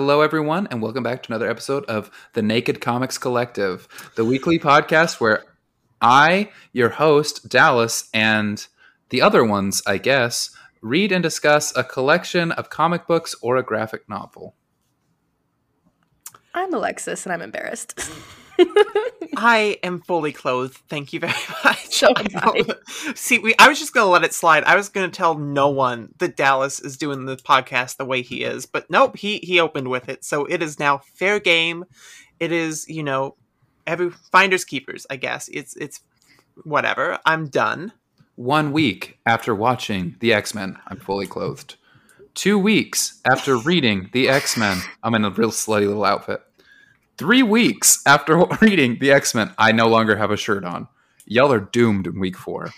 Hello, everyone, and welcome back to another episode of the Naked Comics Collective, the weekly podcast where I, your host, Dallas, and the other ones, I guess, read and discuss a collection of comic books or a graphic novel. I'm Alexis, and I'm embarrassed. I am fully clothed. Thank you very much. So I am I. don't- See, we, I was just going to let it slide. I was going to tell no one that Dallas is doing the podcast the way he mm-hmm. is, but nope, he he opened with it. So it is now fair game. It is, you know, every finders keepers, I guess. It's it's whatever. I'm done. One week after watching The X Men, I'm fully clothed. Two weeks after reading The X Men, I'm in a real slutty little outfit. Three weeks after reading The X Men, I no longer have a shirt on. Y'all are doomed in week four.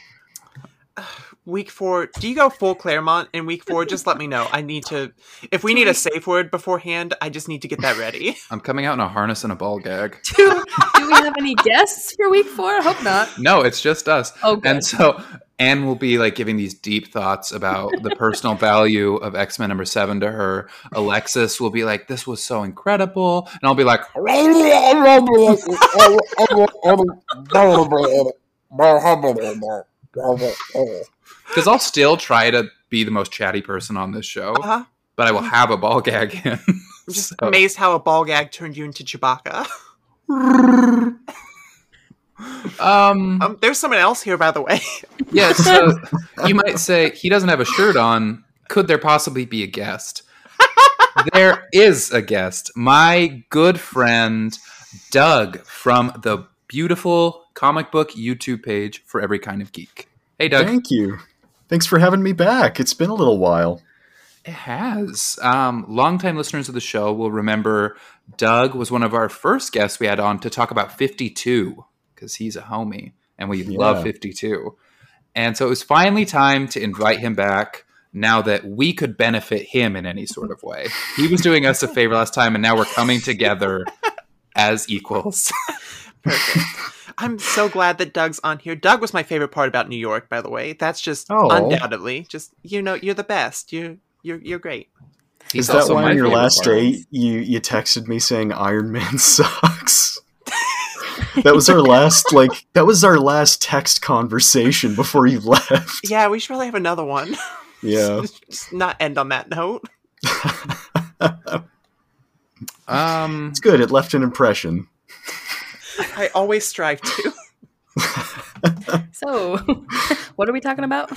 Week four, do you go full Claremont in week four? Just let me know. I need to. If we need a safe word beforehand, I just need to get that ready. I'm coming out in a harness and a ball gag. do, do we have any guests for week four? I hope not. No, it's just us. Oh, good. And so Anne will be like giving these deep thoughts about the personal value of X Men number seven to her. Alexis will be like, "This was so incredible," and I'll be like, because I'll still try to be the most chatty person on this show, Uh-huh. but I will have a ball gag in. I'm just So- amazed how a ball gag turned you into Chewbacca. Um, Um, there's someone else here, by the way. yeah. So you might say he doesn't have a shirt on. Could there possibly be a guest? there is a guest. My good friend Doug from the beautiful comic book YouTube page for every kind of geek. Hey, Doug. Thank you. Thanks for having me back. It's been a little while. It has. Um, longtime listeners of the show will remember Doug was one of our first guests we had on to talk about 52 because he's a homie and we love 52. And so it was finally time to invite him back now that we could benefit him in any sort of way. He was doing us a favor last time and now we're coming together as equals. Perfect. I'm so glad that Doug's on here. Doug was my favorite part about New York, by the way. That's just Oh. undoubtedly just you know you're the best. You you're you're great. He's Is that why on your last part. day you you texted me saying Iron Man sucks? That was our last like that was our last text conversation before you left. Yeah, we should probably have another one. Yeah. just not end on that note. Um, It's good. It left an impression. I always strive to. So, what are we talking about?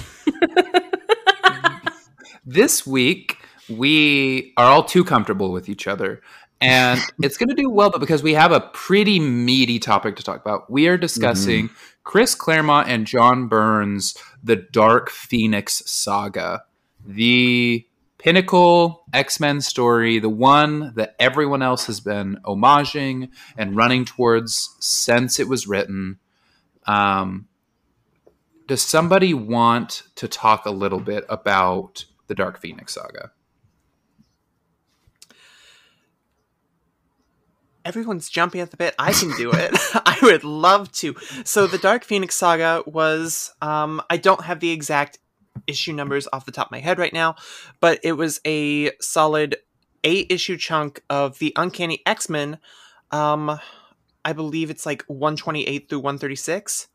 this week we are all too comfortable with each other and it's going to do well but because we have a pretty meaty topic to talk about we are discussing chris claremont and John Byrne's the dark phoenix saga. The pinnacle x-men story the one that everyone else has been homaging and running towards since it was written. Um, does somebody want to talk a little bit about the Dark Phoenix saga? Everyone's jumping at the bit. I can do it. I would love to. So the Dark Phoenix saga was um I don't have the exact issue numbers off the top of my head right now, but it was a solid 8 issue chunk of the Uncanny X-Men. Um I believe it's like 128 through 136.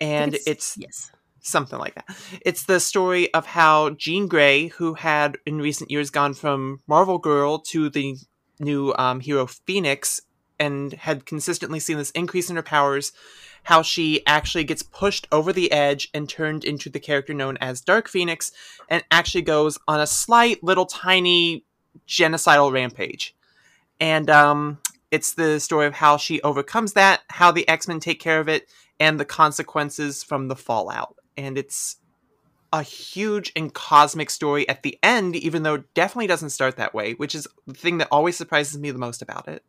And it's yes. something like that. It's the story of how Jean Grey, who had in recent years gone from Marvel Girl to the new um, hero Phoenix, and had consistently seen this increase in her powers, how she actually gets pushed over the edge and turned into the character known as Dark Phoenix, and actually goes on a slight little tiny genocidal rampage. And um, it's the story of how she overcomes that, how the X Men take care of it, and the consequences from the fallout. And it's a huge and cosmic story at the end, even though it definitely doesn't start that way, which is the thing that always surprises me the most about it.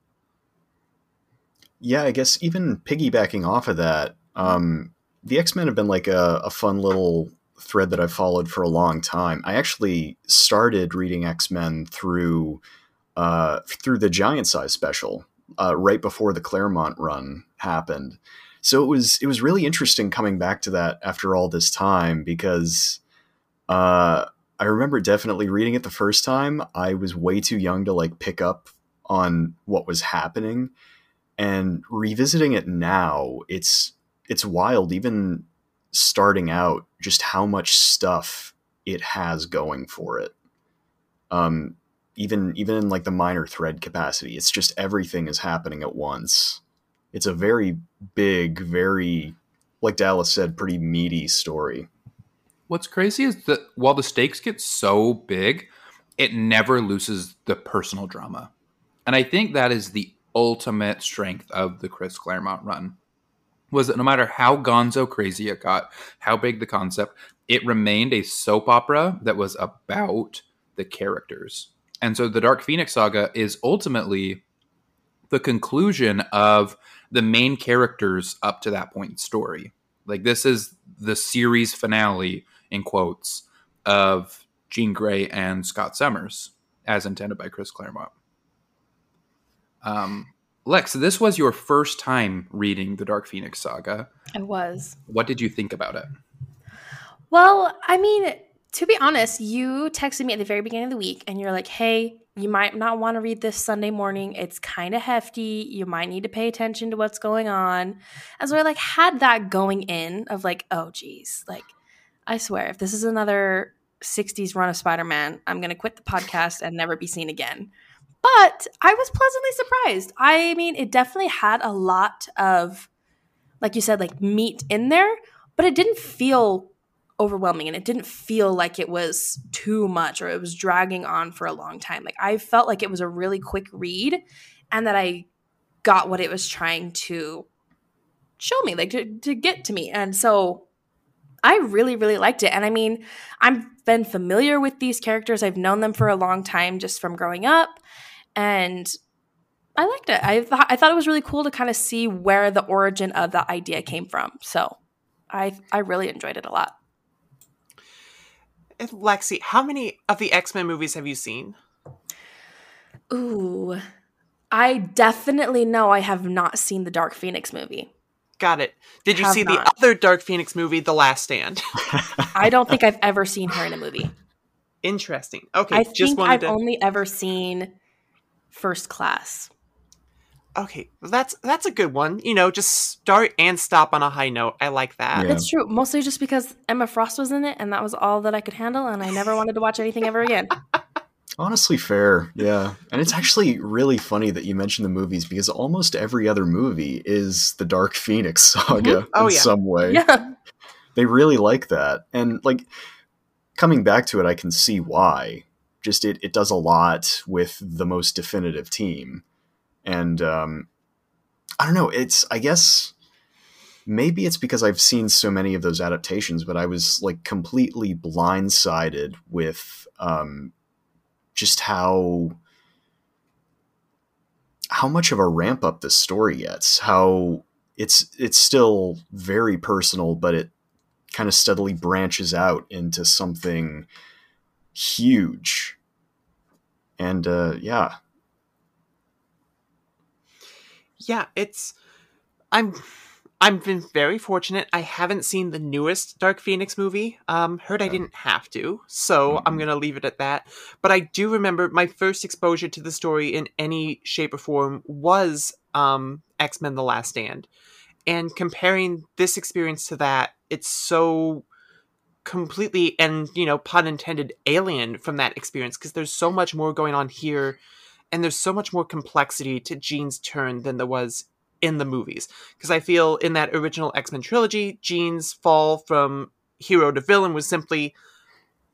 Yeah, I guess even piggybacking off of that, um, the X Men have been like a, a fun little thread that I've followed for a long time. I actually started reading X Men through uh, through the Giant Size special uh, right before the Claremont run happened. So it was it was really interesting coming back to that after all this time because uh, I remember definitely reading it the first time. I was way too young to like pick up on what was happening, and revisiting it now, it's it's wild. Even starting out, just how much stuff it has going for it. Um, even even in like the minor thread capacity, it's just everything is happening at once. It's a very big, very like Dallas said, pretty meaty story. What's crazy is that while the stakes get so big, it never loses the personal drama. And I think that is the ultimate strength of the Chris Claremont run. Was that no matter how gonzo crazy it got, how big the concept, it remained a soap opera that was about the characters. And so the Dark Phoenix saga is ultimately the conclusion of the main characters up to that point in story. Like this is the series finale in quotes of Jean Grey and Scott Summers as intended by Chris Claremont. Um, Lex, this was your first time reading the Dark Phoenix saga. I was. What did you think about it? Well, I mean, to be honest, you texted me at the very beginning of the week and you're like, hey, you might not want to read this Sunday morning. It's kind of hefty. You might need to pay attention to what's going on. And so I like had that going in of like, oh geez, like I swear, if this is another 60s run of Spider-Man, I'm gonna quit the podcast and never be seen again. But I was pleasantly surprised. I mean, it definitely had a lot of, like you said, like meat in there, but it didn't feel overwhelming and it didn't feel like it was too much or it was dragging on for a long time. Like I felt like it was a really quick read and that I got what it was trying to show me, like to, to get to me. And so I really, really liked it. And I mean, I've been familiar with these characters. I've known them for a long time just from growing up. And I liked it. I, th- I thought it was really cool to kind of see where the origin of that idea came from. So I, I really enjoyed it a lot. Lexi, how many of the X Men movies have you seen? Ooh, I definitely know I have not seen the Dark Phoenix movie. Got it. Did you Have see not. the other Dark Phoenix movie, The Last Stand? I don't think I've ever seen her in a movie. Interesting. Okay, I just think wanted I've to. only ever seen First Class. Okay, that's that's a good one. You know, just start and stop on a high note. I like that. Yeah. It's true, mostly just because Emma Frost was in it, and that was all that I could handle, and I never wanted to watch anything ever again. Honestly, fair, yeah. And it's actually really funny that you mentioned the movies because almost every other movie is the Dark Phoenix saga mm-hmm. Oh, in yeah. some way. yeah, They really like that. And like coming back to it, I can see why. Just it, it does a lot with the most definitive team. And um, I don't know, it's I guess maybe it's because I've seen so many of those adaptations, but I was like completely blindsided with um, just how how much of a ramp up this story gets. How it's it's still very personal, but it kind of steadily branches out into something huge. And uh, yeah, Yeah, it's I'm I've been very fortunate. I haven't seen the newest Dark Phoenix movie. Um, heard I didn't have to, so I'm Mhm. gonna leave it at that. But I do remember my first exposure to the story in any shape or form was um, X Men: The Last Stand, and comparing this experience to that, it's so completely and you know pun intended alien from that experience because there's so much more going on here and there's so much more complexity to Jean's turn than there was in the movies. Because I feel in that original X Men trilogy, Jean's fall from hero to villain was simply,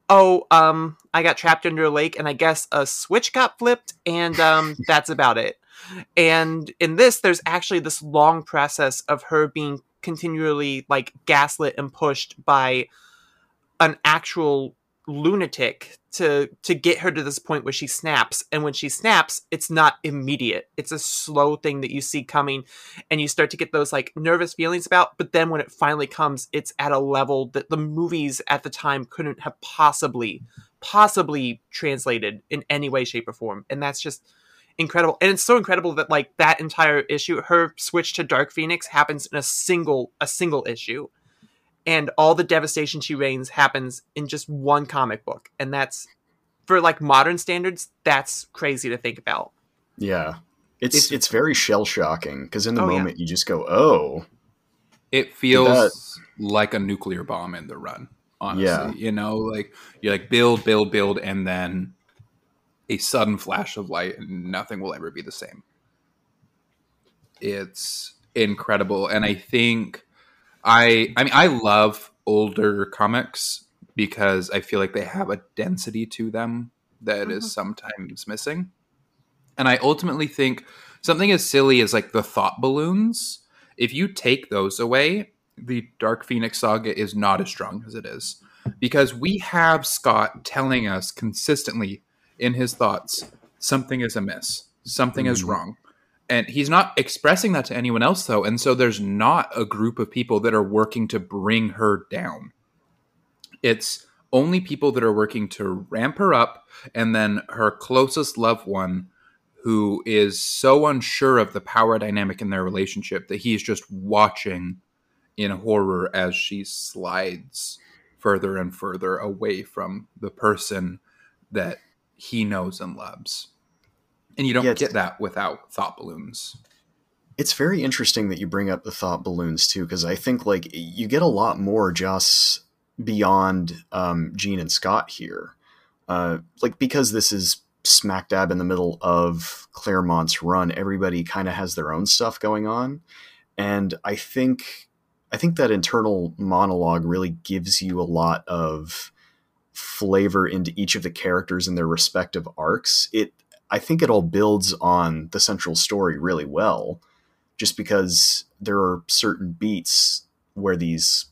oh, um, I got trapped under a lake and I guess a switch got flipped and um, that's about it. And in this, there's actually this long process of her being continually like gaslit and pushed by an actual lunatic to to get her to this point where she snaps and when she snaps it's not immediate. It's a slow thing that you see coming and you start to get those like nervous feelings about but then when it finally comes it's at a level that the movies at the time couldn't have possibly possibly translated in any way shape or form and that's just incredible. And it's so incredible that like that entire issue her switch to dark phoenix happens in a single a single issue and all the devastation she reigns happens in just one comic book, and that's for like modern standards, that's crazy to think about. Yeah, it's It's- it's, very shell shocking because in the Oh, yeah. moment you just go, "Oh, It feels like a nuclear bomb in the run. Honestly, Yeah. you know, like you like build, build, build, and then a sudden flash of light, and nothing will ever be the same. It's incredible, and I think I, I mean, I love older comics because I feel like they have a density to them that is Mhm. sometimes missing. And I ultimately think something as silly as like the thought balloons, if you take those away, the Dark Phoenix saga is not as strong as it is. Because we have Scott telling us consistently in his thoughts something is amiss, something is Mhm. wrong. And he's not expressing that to anyone else, though. And so there's not a group of people that are working to bring her down. It's only people that are working to ramp her up, and then her closest loved one who is so unsure of the power dynamic in their relationship that he's just watching in horror as she slides further and further away from the person that he knows and loves. And you don't Yeah, get that without thought balloons. it's very interesting that you bring up the thought balloons too because I think like you get a lot more just beyond um, Jean and Scott here, uh, like because this is smack dab in the middle of Claremont's run, everybody kind of has their own stuff going on, and I think I think that internal monologue really gives you a lot of flavor into each of the characters and their respective arcs. It I think it all builds on the central story really well, just because there are certain beats where these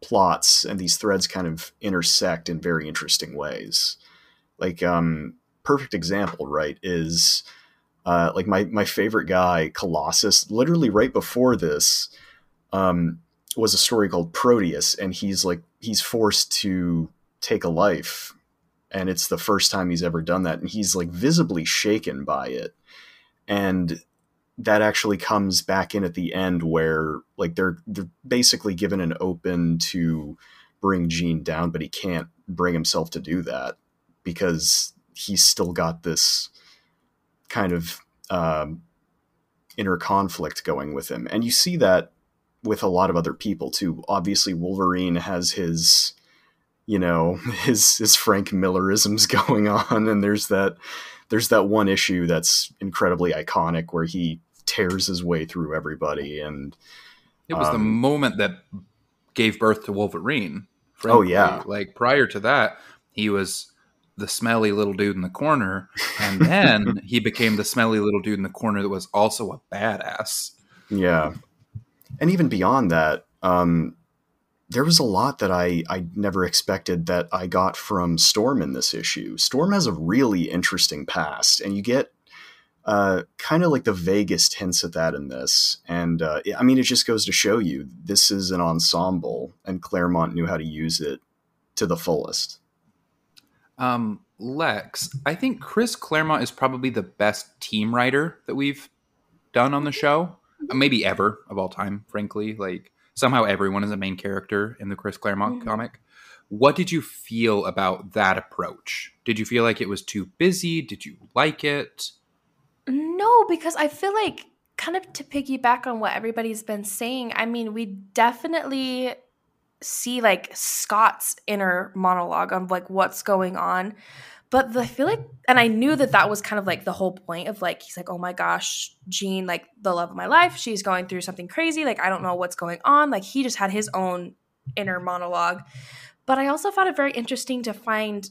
plots and these threads kind of intersect in very interesting ways. Like, um, perfect example, right, is uh, like my my favorite guy, Colossus. Literally right before this, um, was a story called Proteus, and he's like he's forced to take a life and it's the first time he's ever done that and he's like visibly shaken by it. And that actually comes back in at the end where like they're they're basically given an open to bring Jean down but he can't bring himself to do that because he's still got this kind of um, inner conflict going with him. And you see that with a lot of other people too. Obviously Wolverine has his you know his his Frank Millerisms going on, and there's that there's that one issue that's incredibly iconic where he tears his way through everybody, and It was the Um, moment that gave birth to Wolverine. Oh, yeah. Like prior to that, he was the smelly little dude in the corner, and then he became the smelly little dude in the corner that was also a badass. yeah, and even beyond that, um, there was a lot that I I never expected that I got from Storm in this issue. Storm has a really interesting past, and you get uh, kind of like the vaguest hints at that in this. And uh, I mean, it just goes to show you this is an ensemble, and Claremont knew how to use it to the fullest. Um, Lex, I think Chris Claremont is probably the best team writer that we've done on the show, maybe ever of all time. Frankly, like somehow everyone is a main character in the Chris Claremont Mhm. comic. What did you feel about that approach? Did you feel like it was too busy? Did you like it? No, because I feel like kind of to piggyback on what everybody's been saying, I mean, we definitely see like Scott's inner monologue on like what's going on. But the, I feel like, and I knew that that was kind of like the whole point of like, he's like, oh my gosh, Jean, like the love of my life, she's going through something crazy. Like, I don't know what's going on. Like, he just had his own inner monologue. But I also found it very interesting to find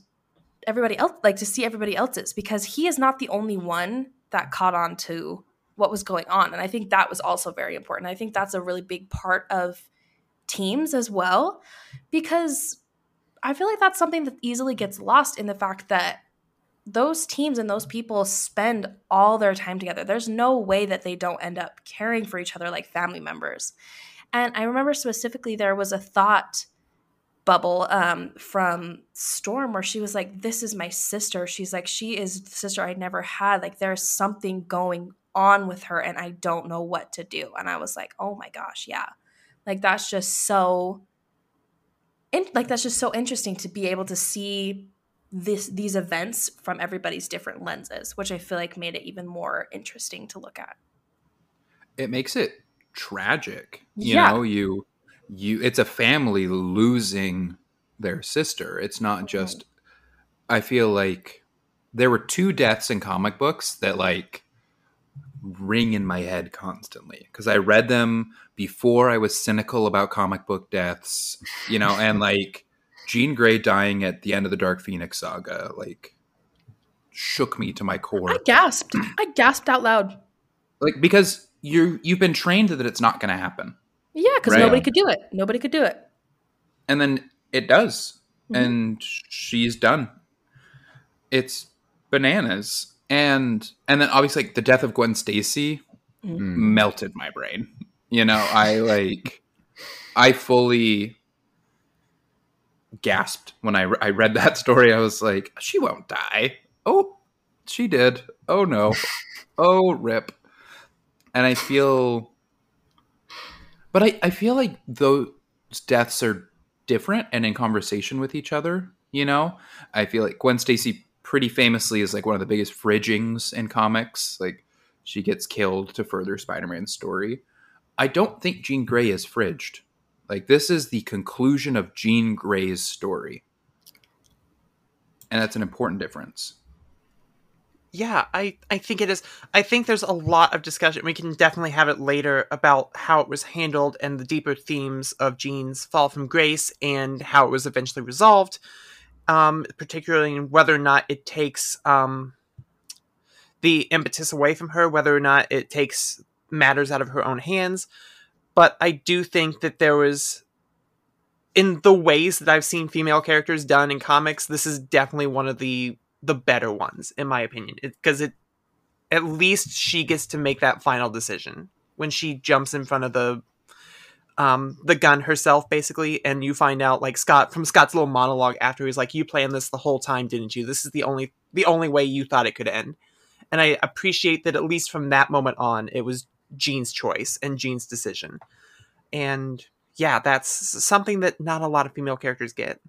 everybody else, like to see everybody else's, because he is not the only one that caught on to what was going on. And I think that was also very important. I think that's a really big part of teams as well, because I feel like that's something that easily gets lost in the fact that those teams and those people spend all their time together. There's no way that they don't end up caring for each other like family members. And I remember specifically there was a thought bubble um, from Storm where she was like, This is my sister. She's like, She is the sister I never had. Like, there's something going on with her, and I don't know what to do. And I was like, Oh my gosh, yeah. Like, that's just so in, like that's just so interesting to be able to see this these events from everybody's different lenses, which I feel like made it even more interesting to look at. It makes it tragic. You Yeah. know, you you it's a family losing their sister. It's not mm-hmm. just I feel like there were two deaths in comic books that like ring in my head constantly because I read them before I was cynical about comic book deaths, you know, and like Jean Grey dying at the end of the Dark Phoenix saga like shook me to my core. I gasped. I gasped out loud. like because you you've been trained that it's not going to happen. Yeah, because Right. nobody could do it. Nobody could do it. and then it does Mhm. and she's done it's bananas and and then obviously like the death of gwen stacy Mm. Melted my brain. You know i like i fully gasped when I, I read that story. I was like she won't die. Oh she did. Oh no. Oh rip. And i feel but i i feel like those deaths are different and in conversation with each other you know? I feel like gwen stacy pretty famously is like one of the biggest fridgings in comics like she gets killed to further spider-man's story i don't think jean grey is fridged like this is the conclusion of jean grey's story and that's an important difference Yeah, I, I think it is. I think there's a lot of discussion. We can definitely have it later about how it was handled and the deeper themes of Jean's fall from grace and how it was eventually resolved. Um, particularly in whether or not it takes um, the impetus away from her, whether or not it takes matters out of her own hands. But I do think that there was, in the ways that I've seen female characters done in comics, this is definitely one of the the better ones in my opinion because it, at least she gets to make that final decision when she jumps in front of the um the gun herself basically and you find out like Scott from Scott's little monologue after he's like you planned this the whole time didn't you? This is the only the only way you thought it could end. And I appreciate that at least from that moment on it was Jean's choice and Jean's decision. And yeah that's something that not a lot of female characters get.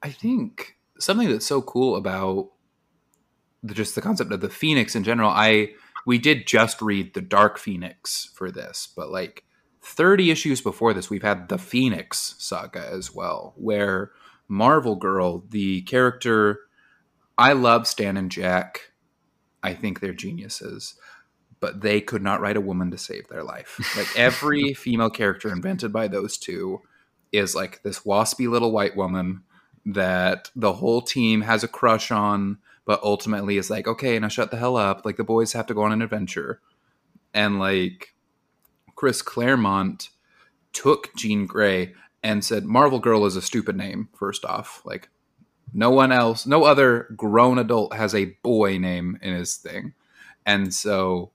I think something that's so cool about the, just the concept of the Phoenix in general. I we did just read the Dark Phoenix for this, but like 30 issues before this, we've had the Phoenix saga as well, where Marvel Girl, the character, I love Stan and Jack. I think they're geniuses, but they could not write a woman to save their life. Like every female character invented by those two is like this waspy little white woman that the whole team has a crush on, but ultimately is like, okay, now shut the hell up. Like the boys have to go on an adventure. And like Chris Claremont took Jean Grey and said, Marvel Girl is a stupid name, first off. Like no one else, no other grown adult has a boy name in his thing. And so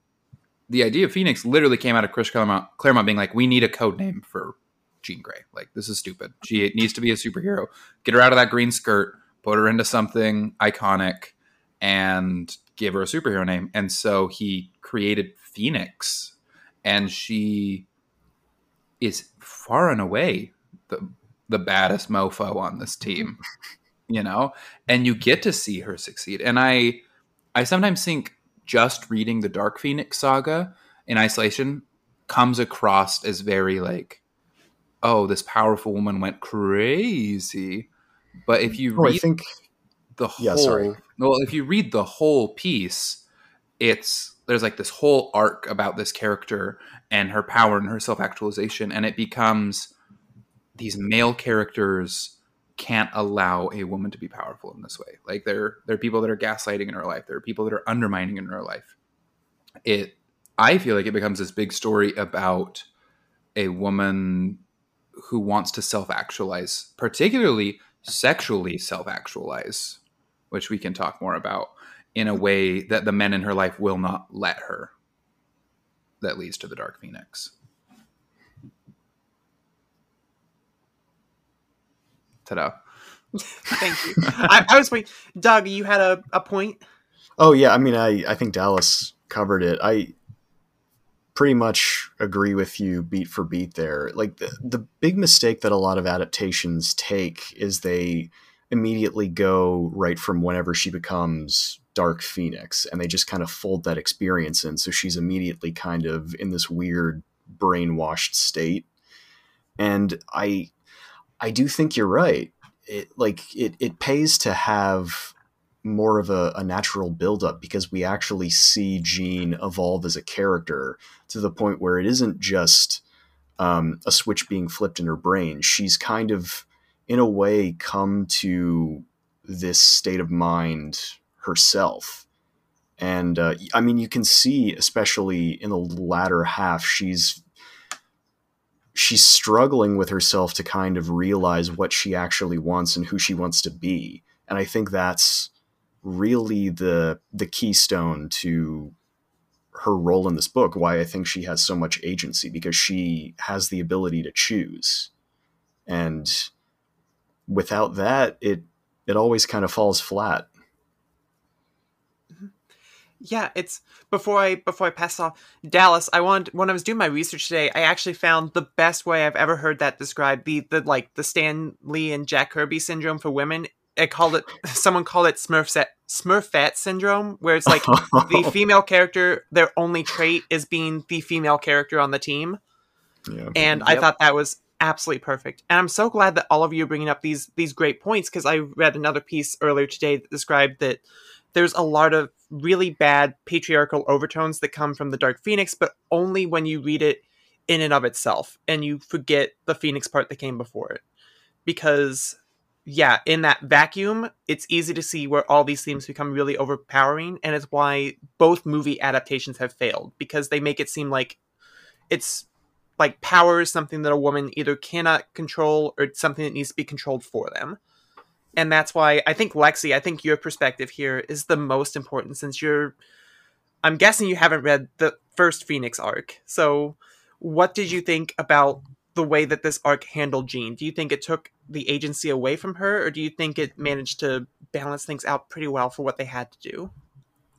the idea of Phoenix literally came out of Chris Claremont, Claremont being like, we need a code name for Jean Grey. Like, this is stupid. She needs to be a superhero. Get her out of that green skirt, put her into something iconic, and give her a superhero name. And so he created Phoenix, and she is far and away the the baddest mofo on this team. You know, and you get to see her succeed. And I, I sometimes think just reading the Dark Phoenix saga in isolation comes across as very like oh, this powerful woman went crazy. But if you Oh, I read think the whole, Yeah, sorry. well, if you read the whole piece, it's there's like this whole arc about this character and her power and her self actualization, and it becomes these male characters can't allow a woman to be powerful in this way. Like there, there are people that are gaslighting in her life. There are people that are undermining in her life. It, I feel like it becomes this big story about a woman who wants to self actualize, particularly sexually self actualize, which we can talk more about in a way that the men in her life will not let her. That leads to the Dark Phoenix. Ta-da. Thank you. I, I was waiting. Doug, you had a, a point? Oh yeah, I mean, I I think Dallas covered it. I pretty much agree with you beat for beat there. Like the, the big mistake that a lot of adaptations take is they immediately go right from whenever she becomes Dark Phoenix and they just kind of fold that experience in. So she's immediately kind of in this weird brainwashed state. And I I do think you're right. It like it it pays to have more of a, a natural buildup because we actually see Jean evolve as a character to the point where it isn't just um, a switch being flipped in her brain. She's kind of, in a way, come to this state of mind herself. And uh, I mean, you can see, especially in the latter half, she's she's struggling with herself to kind of realize what she actually wants and who she wants to be. And I think that's really the the keystone to her role in this book why i think she has so much agency because she has the ability to choose and without that it it always kind of falls flat. Yeah it's before i before i pass off dallas i wanted when i was doing my research today i actually found the best way i've ever heard that described the the like the stan lee and jack kirby syndrome for women I called it someone called it Smurfette Smurfette syndrome, where it's like the female character, their only trait is being the female character on the team. Yeah. And yep. I thought that was absolutely perfect. And I'm so glad that all of you are bringing up these these great points because I read another piece earlier today that described that there's a lot of really bad patriarchal overtones that come from the Dark Phoenix, but only when you read it in and of itself and you forget the Phoenix part that came before it. Because yeah, in that vacuum, it's easy to see where all these themes become really overpowering, and it's why both movie adaptations have failed because they make it seem like it's like power is something that a woman either cannot control or something that needs to be controlled for them. And that's why I think Lexi, I think your perspective here is the most important since you're I'm guessing you haven't read the first Phoenix arc. So what did you think about the way that this arc handled Jean? Do you think it took the agency away from her, or do you think it managed to balance things out pretty well for what they had to do?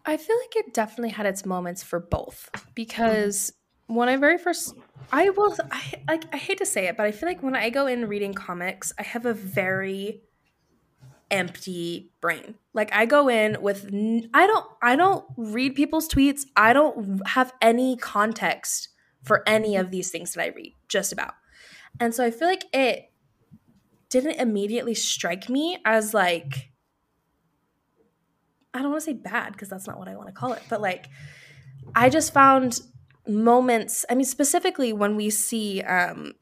I feel like it definitely had its moments for both mm-hmm. because when I very first, I will, I like, I hate to say it, but I feel like when I go in reading comics, I have a very empty brain. Like I go in with, I don't, I don't read people's tweets. I don't have any context for any of these things that I read, just about. And so I feel like it didn't immediately strike me as like I don't want to say bad because that's not what I want to call it, but like I just found moments, I mean specifically when we see um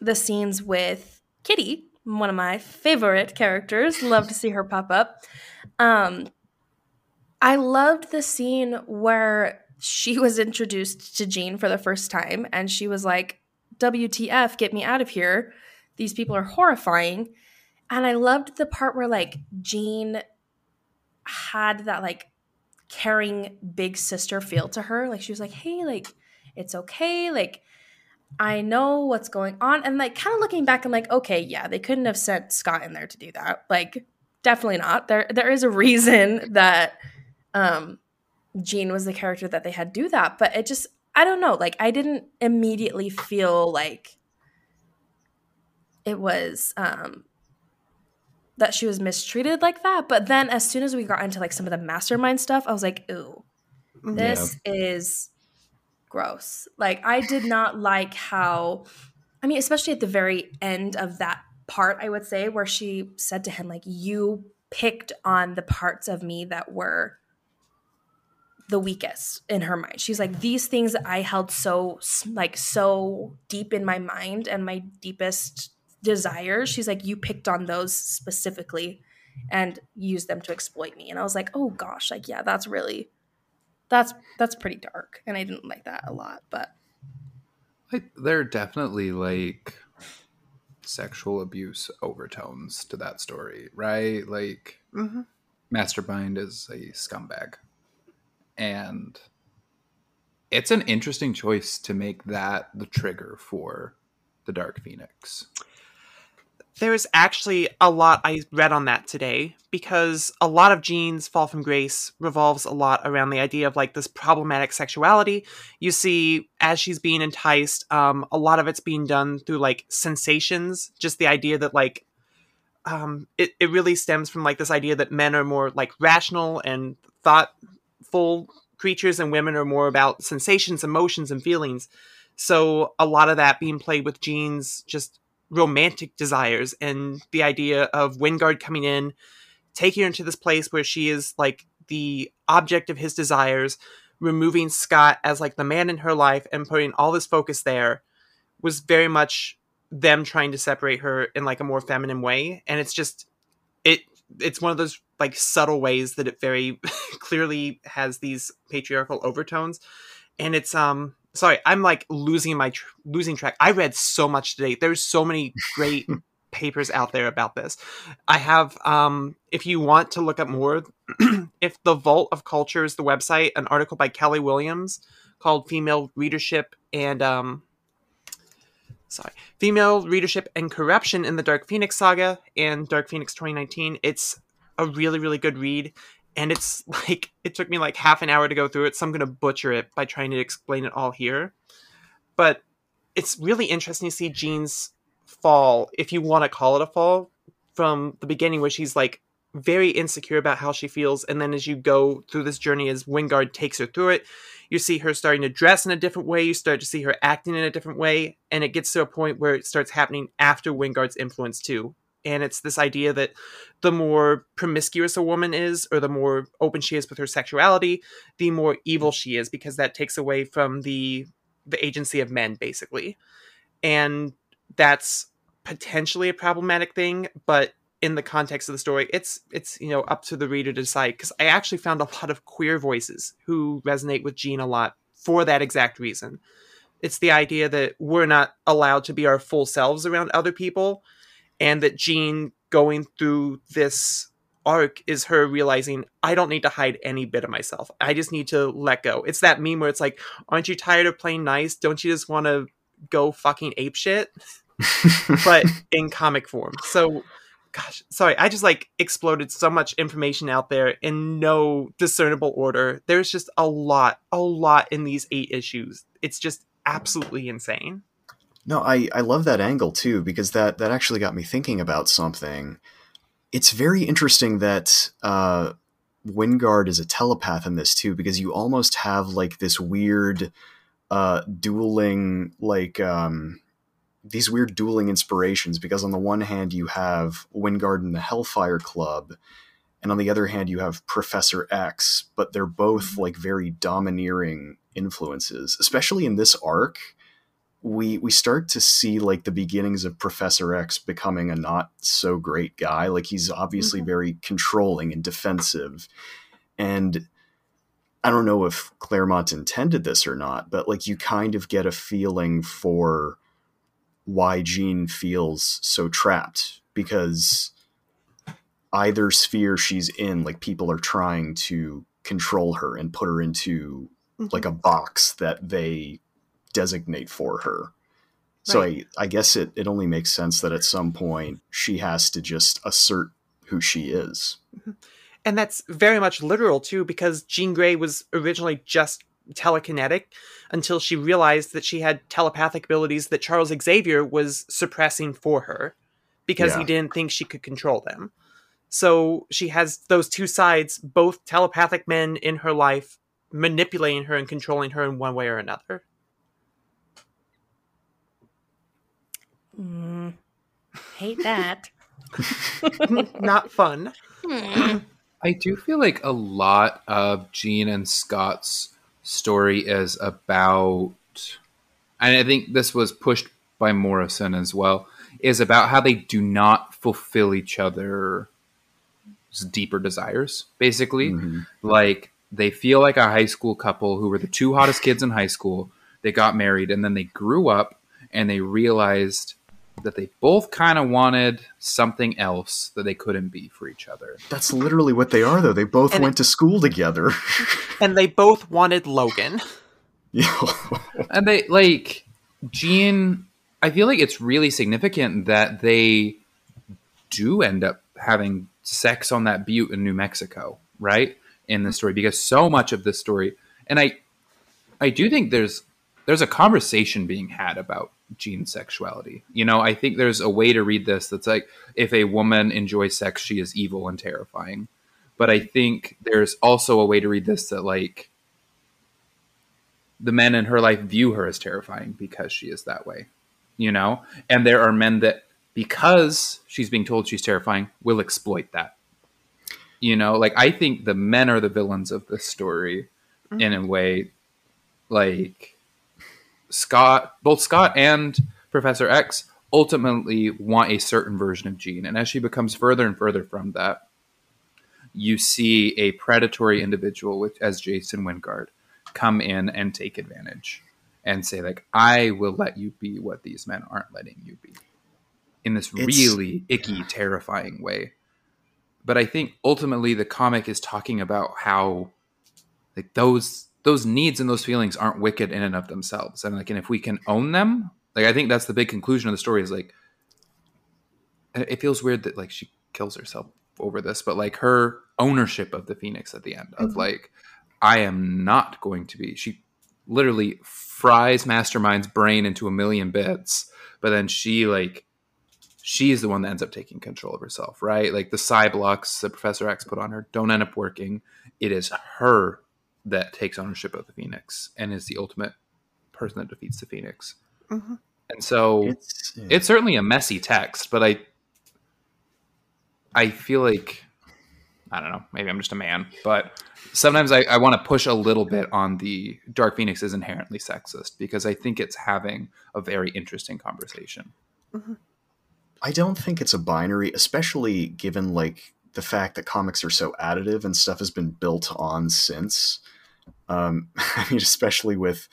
the scenes with Kitty, one of my favorite characters, love to see her pop up. Um I loved the scene where she was introduced to Jean for the first time and she was like, WTF, get me out of here. These people are horrifying. And I loved the part where like Jean had that like caring big sister feel to her. Like she was like, hey, like it's okay. Like I know what's going on. And like kind of looking back, I'm like, okay, yeah, they couldn't have sent Scott in there to do that. Like, definitely not. There there is a reason that um Jean was the character that they had do that. But it just I don't know. Like I didn't immediately feel like it was um that she was mistreated like that. But then as soon as we got into like some of the mastermind stuff, I was like, ooh, this yeah. is gross. Like I did not like how I mean, especially at the very end of that part, I would say, where she said to him, like, you picked on the parts of me that were the weakest in her mind. She's like these things that I held so like so deep in my mind and my deepest desires. She's like you picked on those specifically and used them to exploit me. And I was like, "Oh gosh, like yeah, that's really that's that's pretty dark." And I didn't like that a lot, but like there are definitely like sexual abuse overtones to that story, right? Like mm-hmm. Mastermind is a scumbag and it's an interesting choice to make that the trigger for the Dark Phoenix. There's actually a lot I read on that today because a lot of Jean's Fall from Grace revolves a lot around the idea of like this problematic sexuality. You see, as she's being enticed, um, a lot of it's being done through like sensations, just the idea that like um, it, it really stems from like this idea that men are more like rational and thoughtful creatures and women are more about sensations, emotions, and feelings. So a lot of that being played with Jean's just romantic desires and the idea of Wyngarde coming in, taking her into this place where she is like the object of his desires, removing Scott as like the man in her life and putting all this focus there was very much them trying to separate her in like a more feminine way. And it's just it it's one of those like subtle ways that it very clearly has these patriarchal overtones. And it's um sorry i'm like losing my tr- losing track. I read so much today. There's so many great papers out there about this. I have um if you want to look up more if the vault of culture is the website an article by kelly williams called female readership and um sorry female readership and corruption in the dark phoenix saga and dark phoenix 2019 it's a really really good read and it's like it took me like half an hour to go through it so i'm going to butcher it by trying to explain it all here. But it's really interesting to see jean's fall if you want to call it a fall from the beginning where she's like very insecure about how she feels and then as you go through this journey as wyngarde takes her through it you see her starting to dress in a different way you start to see her acting in a different way and it gets to a point where it starts happening after wyngarde's influence too and it's this idea that the more promiscuous a woman is or the more open she is with her sexuality the more evil she is because that takes away from the the agency of men basically. And that's potentially a problematic thing but in the context of the story it's it's you know up to the reader to decide because i actually found a lot of queer voices who resonate with jean a lot for that exact reason. It's the idea that we're not allowed to be our full selves around other people and that Jean going through this arc is her realizing I don't need to hide any bit of myself. I just need to let go. It's that meme where it's like, aren't you tired of playing nice? Don't you just want to go fucking ape shit? but in comic form. So gosh, sorry, I just like exploded so much information out there in no discernible order. There's just a lot, a lot in these eight issues. It's just absolutely insane. No, I, I love that angle too, because that, that actually got me thinking about something. It's very interesting that uh, Wyngarde is a telepath in this too, because you almost have like this weird uh, dueling, like um, these weird dueling inspirations. Because on the one hand, you have Wyngarde and the Hellfire Club, and on the other hand, you have Professor X, but they're both like very domineering influences, especially in this arc we we start to see like the beginnings of Professor X becoming a not so great guy. Like he's obviously mm-hmm. very controlling and defensive. And I don't know if Claremont intended this or not, but like you kind of get a feeling for why Jean feels so trapped because either sphere she's in, like people are trying to control her and put her into mm-hmm. like a box that they designate for her. So right. I, I guess it, it only makes sense that at some point she has to just assert who she is. Mm-hmm. And that's very much literal too, because Jean Grey was originally just telekinetic until she realized that she had telepathic abilities that Charles Xavier was suppressing for her because yeah. he didn't think she could control them. So she has those two sides, both telepathic men in her life, manipulating her and controlling her in one way or another. Mm, hate that. Not fun. Hmm. I do feel like a lot of Jean and Scott's story is about, and I think this was pushed by Morrison as well, is about how they do not fulfill each other's deeper desires, basically. Mm-hmm. Like they feel like a high school couple who were the two hottest kids in high school. They got married and then they grew up and they realized that they both kind of wanted something else that they couldn't be for each other. That's literally what they are, though. They both and went to school together, and they both wanted Logan. Yeah, and they like Jean. I feel like it's really significant that they do end up having sex on that butte in New Mexico, right? In the story, because so much of this story, and I, I do think there's there's a conversation being had about Jean's sexuality. You know, I think there's a way to read this that's like if a woman enjoys sex, she is evil and terrifying. But I think there's also a way to read this that like the men in her life view her as terrifying because she is that way. You know? And there are men that because she's being told she's terrifying will exploit that. You know, like I think the men are the villains of this story mm-hmm. in a way like Scott, both Scott and Professor X ultimately want a certain version of Jean. And as she becomes further and further from that, you see a predatory individual with, as Jason Wyngarde come in and take advantage and say like I will let you be what these men aren't letting you be in this it's, really icky terrifying way. But I think ultimately the comic is talking about how like those those needs and those feelings aren't wicked in and of themselves. And like, and if we can own them, like, I think that's the big conclusion of the story is like, it feels weird that like she kills herself over this, but like her ownership of the Phoenix at the end of mm-hmm. like, I am not going to be, she literally fries Mastermind's brain into a million bits, but then she like, she's the one that ends up taking control of herself, right? Like the psi blocks that Professor X put on her don't end up working. It is her that takes ownership of the Phoenix and is the ultimate person that defeats the Phoenix. Mm-hmm. And so it's, yeah. it's certainly a messy text, but I I feel like I don't know, maybe I'm just a man, but sometimes I, I want to push a little bit on the Dark Phoenix is inherently sexist because I think it's having a very interesting conversation. Mm-hmm. I don't think it's a binary, especially given like the fact that comics are so additive and stuff has been built on since. Um, I mean, especially with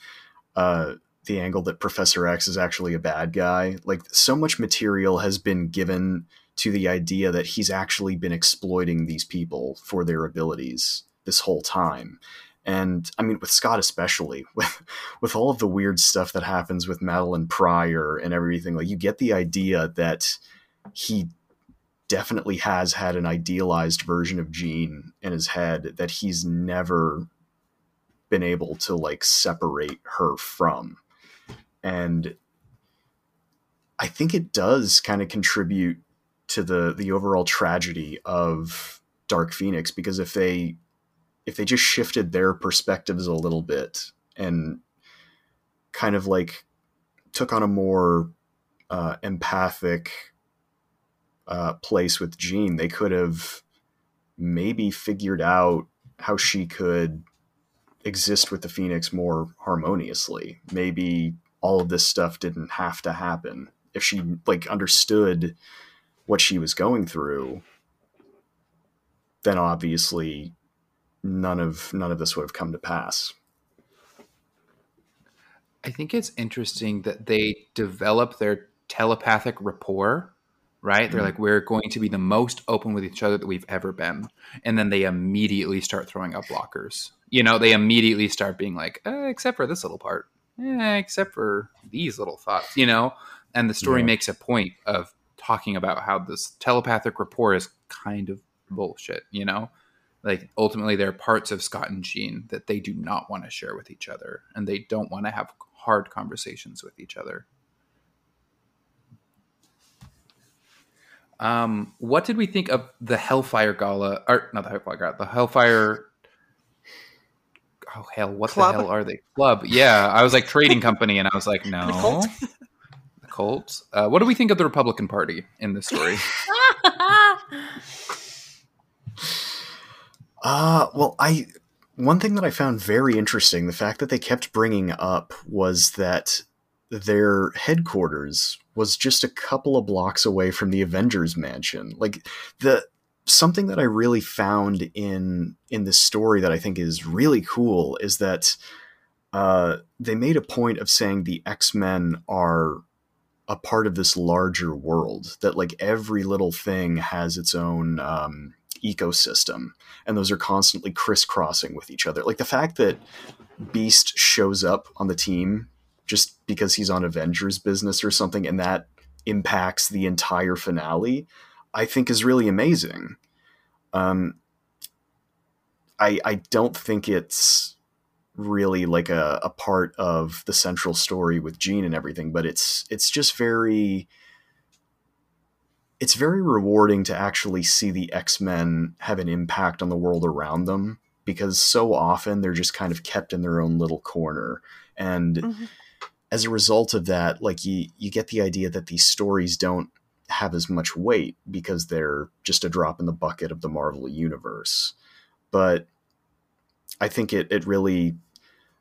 uh, the angle that Professor X is actually a bad guy. Like, so much material has been given to the idea that he's actually been exploiting these people for their abilities this whole time. And I mean, with Scott especially, with with all of the weird stuff that happens with Madelyne Pryor and everything, like you get the idea that he definitely has had an idealized version of Jean in his head that he's never been able to like separate her from. And I think it does kind of contribute to the the overall tragedy of Dark Phoenix because if they if they just shifted their perspectives a little bit and kind of like took on a more uh, empathic uh, place with Jean, they could have maybe figured out how she could exist with the Phoenix more harmoniously. Maybe all of this stuff didn't have to happen. If she like understood what she was going through, then obviously none of none of this would have come to pass. I think it's interesting that they develop their telepathic rapport right? They're mm-hmm. like, we're going to be the most open with each other that we've ever been. And then they immediately start throwing up blockers. You know, they immediately start being like, uh, except for this little part, eh, except for these little thoughts, you know? And the story yeah. makes a point of talking about how this telepathic rapport is kind of bullshit, you know? Like, ultimately, there are parts of Scott and Jean that they do not want to share with each other, and they don't want to have hard conversations with each other. Um, what did we think of the Hellfire Gala? Or not the Hellfire Gala, the Hellfire. Oh hell! What Club? the hell are they? Club? Yeah, I was like trading company, and I was like, no. The cult. The cult. Uh, what do we think of the Republican Party in this story? uh well, I one thing that I found very interesting, the fact that they kept bringing up was that their headquarters was just a couple of blocks away from the Avengers mansion. Like the something that I really found in in this story that I think is really cool is that uh, they made a point of saying the X Men are a part of this larger world. That like every little thing has its own um, ecosystem, and those are constantly crisscrossing with each other. Like the fact that Beast shows up on the team just because he's on Avengers business or something, and that impacts the entire finale. I think is really amazing. Um, I I don't think it's really like a, a part of the central story with Jean and everything, but it's it's just very it's very rewarding to actually see the X-Men have an impact on the world around them because so often they're just kind of kept in their own little corner. And mm-hmm. As a result of that, like you you get the idea that these stories don't have as much weight because they're just a drop in the bucket of the Marvel universe. But I think it it really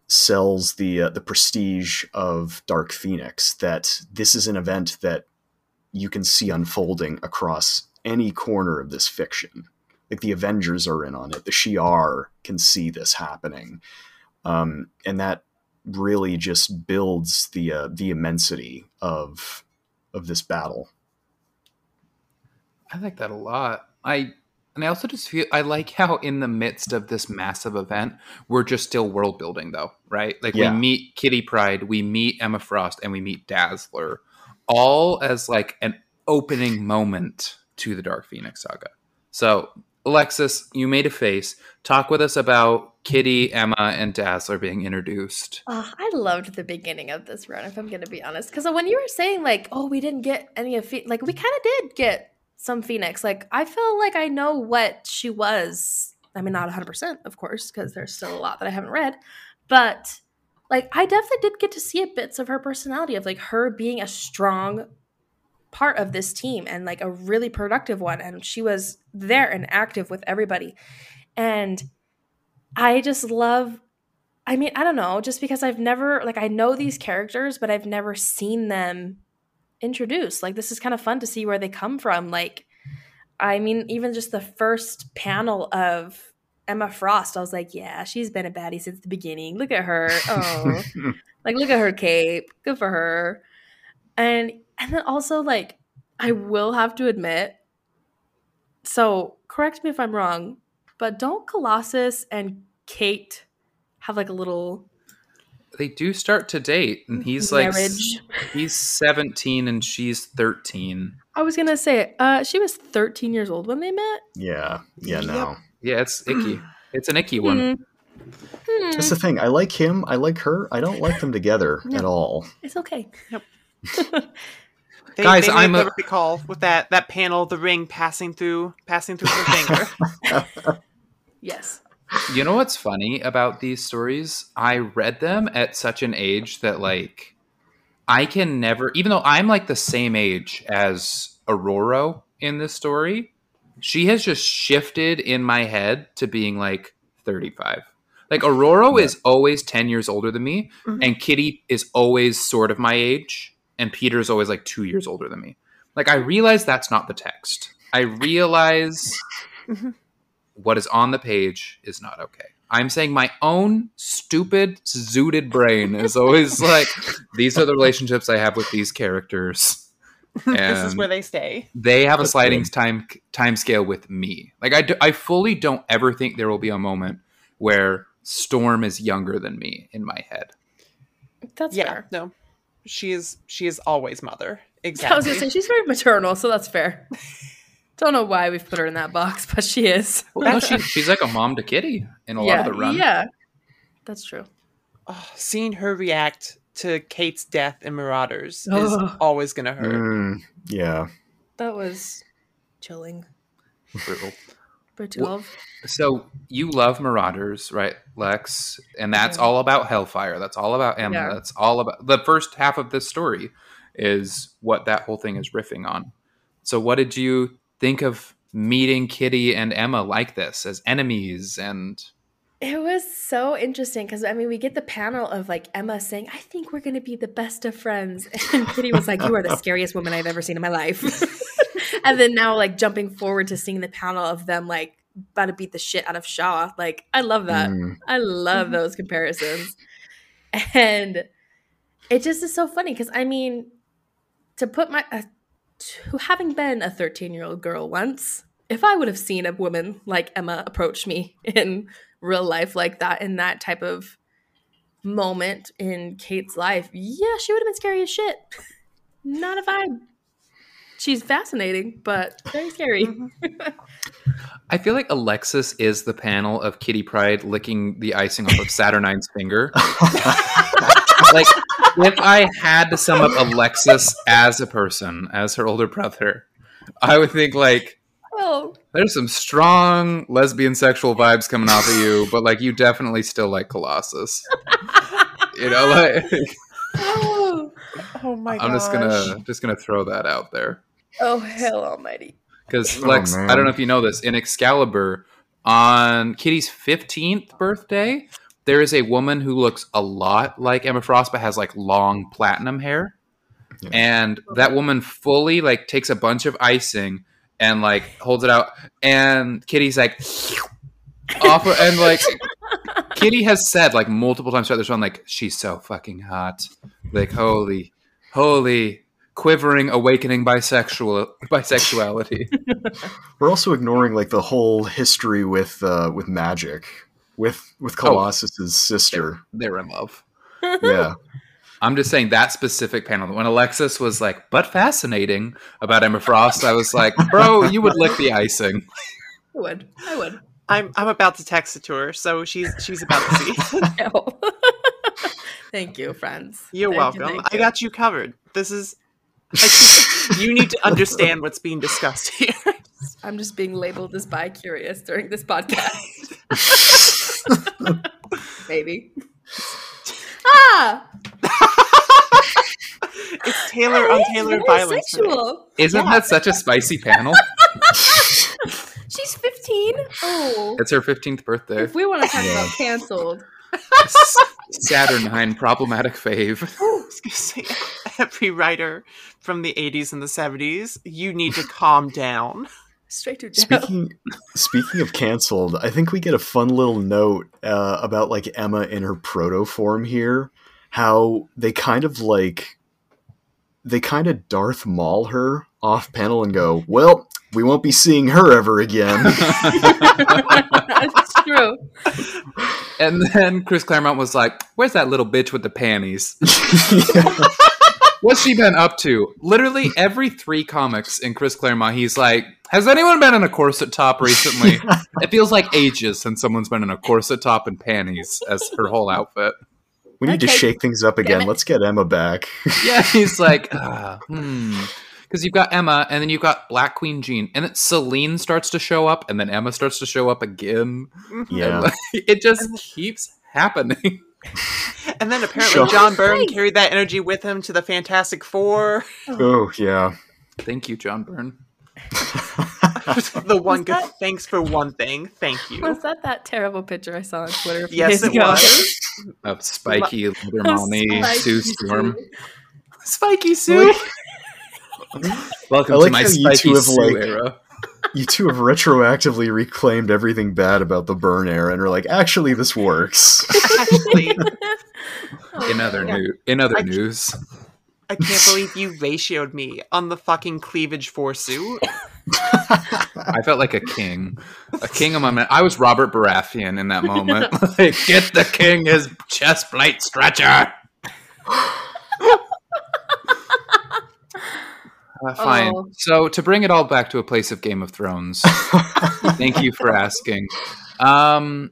sells the uh, the prestige of Dark Phoenix that this is an event that you can see unfolding across any corner of this fiction. Like the Avengers are in on it, the Shi'ar can see this happening, um, and that really just builds the uh, the immensity of of this battle. I like that a lot. I and I also just feel I like how in the midst of this massive event, we're just still world building though, right? Like yeah. we meet Kitty Pryde, we meet Emma Frost, and we meet Dazzler, all as like an opening moment to the Dark Phoenix saga. So Alexis, you made a face. Talk with us about Kitty, Emma, and Dazzler being introduced. Oh, I loved the beginning of this run, if I'm going to be honest. Because when you were saying, like, oh, we didn't get any of, like, we kind of did get some Phoenix. Like I feel like I know what she was. I mean, not 100%, of course, because there's still a lot that I haven't read. But like I definitely did get to see bits of her personality of like her being a strong part of this team and like a really productive one and she was there and active with everybody. And I just love I mean, I don't know, just because I've never like I know these characters, but I've never seen them introduced. Like this is kind of fun to see where they come from. Like I mean, even just the first panel of Emma Frost, I was like, yeah, she's been a baddie since the beginning. Look at her. Oh. like look at her cape. Good for her. And and then also like I will have to admit so correct me if I'm wrong, but don't Colossus and Kate have like a little they do start to date, and he's Marriage. like he's seventeen and she's thirteen. I was gonna say, uh, she was thirteen years old when they met. Yeah, yeah, no, yeah, it's icky. it's an icky one. Mm. That's the thing. I like him. I like her. I don't like them together no, at all. It's okay. Yep. they, Guys, they I'm a recall with that that panel, the ring passing through, passing through her finger. yes. You know what's funny about these stories? I read them at such an age that like I can never even though I'm like the same age as Aurora in this story, she has just shifted in my head to being like 35. Like Aurora yeah. is always 10 years older than me mm-hmm. and Kitty is always sort of my age and Peter is always like 2 years older than me. Like I realize that's not the text. I realize what is on the page is not okay. I'm saying my own stupid, zooted brain is always like, these are the relationships I have with these characters. this is where they stay. They have a sliding time time scale with me. Like I, do, I fully don't ever think there will be a moment where Storm is younger than me in my head. That's yeah, fair. No, she is. She is always mother. Exactly. I was gonna say she's very maternal, so that's fair. Don't know why we've put her in that box, but she is. well, no, she, she's like a mom to Kitty in a yeah, lot of the run. Yeah, that's true. Oh, seeing her react to Kate's death in Marauders oh. is always going to hurt. Mm, yeah. That was chilling. Brutal. Well, so you love Marauders, right, Lex? And that's yeah. all about Hellfire. That's all about Emma. Yeah. That's all about the first half of this story is what that whole thing is riffing on. So what did you think of meeting Kitty and Emma like this as enemies and it was so interesting because I mean, we get the panel of like Emma saying, I think we're going to be the best of friends. And Kitty was like, You are the scariest woman I've ever seen in my life. and then now, like, jumping forward to seeing the panel of them, like, about to beat the shit out of Shaw. Like, I love that. Mm. I love those comparisons. And it just is so funny because I mean, to put my, uh, to having been a 13 year old girl once, if I would have seen a woman like Emma approach me in real life like that, in that type of moment in Kate's life, yeah, she would have been scary as shit. Not a vibe. She's fascinating, but very scary. Mm-hmm. I feel like Alexis is the panel of Kitty Pryde licking the icing off of Saturnyne's finger. like, if I had to sum up Alexis as a person, as her older brother, I would think like oh, there's some strong lesbian sexual vibes coming off of you, but like you definitely still like Colossus. you know, like oh, Oh my god. I'm just gonna just gonna throw that out there. Oh, hell almighty. Because Oh, Lex, man. I don't know if you know this, in Excalibur, on Kitty's 15th birthday, there is a woman who looks a lot like Emma Frost but has like long platinum hair. Yeah. And that woman fully like takes a bunch of icing and like holds it out and Kitty's like off her- and like Kitty has said like multiple times throughout this one like she's so fucking hot. Like holy holy quivering awakening bisexual bisexuality. We're also ignoring like the whole history with uh, with Magik, with with Colossus's sister. They're in love. Yeah, I'm just saying that specific panel. When Alexis was like, but fascinating about Emma Frost, I was like, bro, you would lick the icing. I would. I would. I'm I'm about to text it to her, so she's she's about to see. No. thank you, friends. You're Thank you, welcome. I got you covered. This is I- you need to understand what's being discussed here. I'm just being labeled as bi curious during this podcast. Maybe. ah! It's Taylor on It's Taylor very violence. today. Isn't that such a spicy panel? She's 15. Oh. It's her 15th birthday. If we want to talk Yeah. about canceled, S- Saturnyne, problematic fave. I was gonna say, every writer from the 80s and the 70s, you need to calm down. straight to jail. speaking speaking of canceled, I think we get a fun little note uh, about like Emma in her proto form here. How they kind of like they kind of Darth Maul her off panel and go, "Well, we won't be seeing her ever again." That's true. And then Chris Claremont was like, where's that little bitch with the panties? What's she been up to? Literally every three comics in Chris Claremont, he's like, Has anyone been in a corset top recently? it feels like ages since someone's been in a corset top and panties as her whole outfit. we need to shake things up again. Let's get Emma back. Yeah, he's like, ah, hmm. Because you've got Emma, and then you've got Black Queen Jean, and then Selene starts to show up, and then Emma starts to show up again. Mm-hmm. And, yeah. like, it just keeps happening. And then apparently Sure. John Byrne Nice. carried that energy with him to the Fantastic Four. Oh yeah. Thank you, John Byrne. the one good that- thanks for one thing. Thank you. Was that that terrible picture I saw on Twitter? a few Yes, days it ago? was. Of Spiky, Leather Of Mommy, Spiky Sue Sue. Storm. Spiky Sue! Welcome like to my how you Spiky two have, Sue like- era. You two have retroactively reclaimed everything bad about the Byrne era and are like, actually, this works. Actually, In other, Yeah. new- in other I- news. I can't believe you ratioed me on the fucking cleavage four suit. I felt like a king. A king among men. I was Robert Baratheon in that moment. like, get the king his chest plate stretcher. Uh, fine. Oh. So to bring it all back to a place of Game of Thrones, thank you for asking. Um,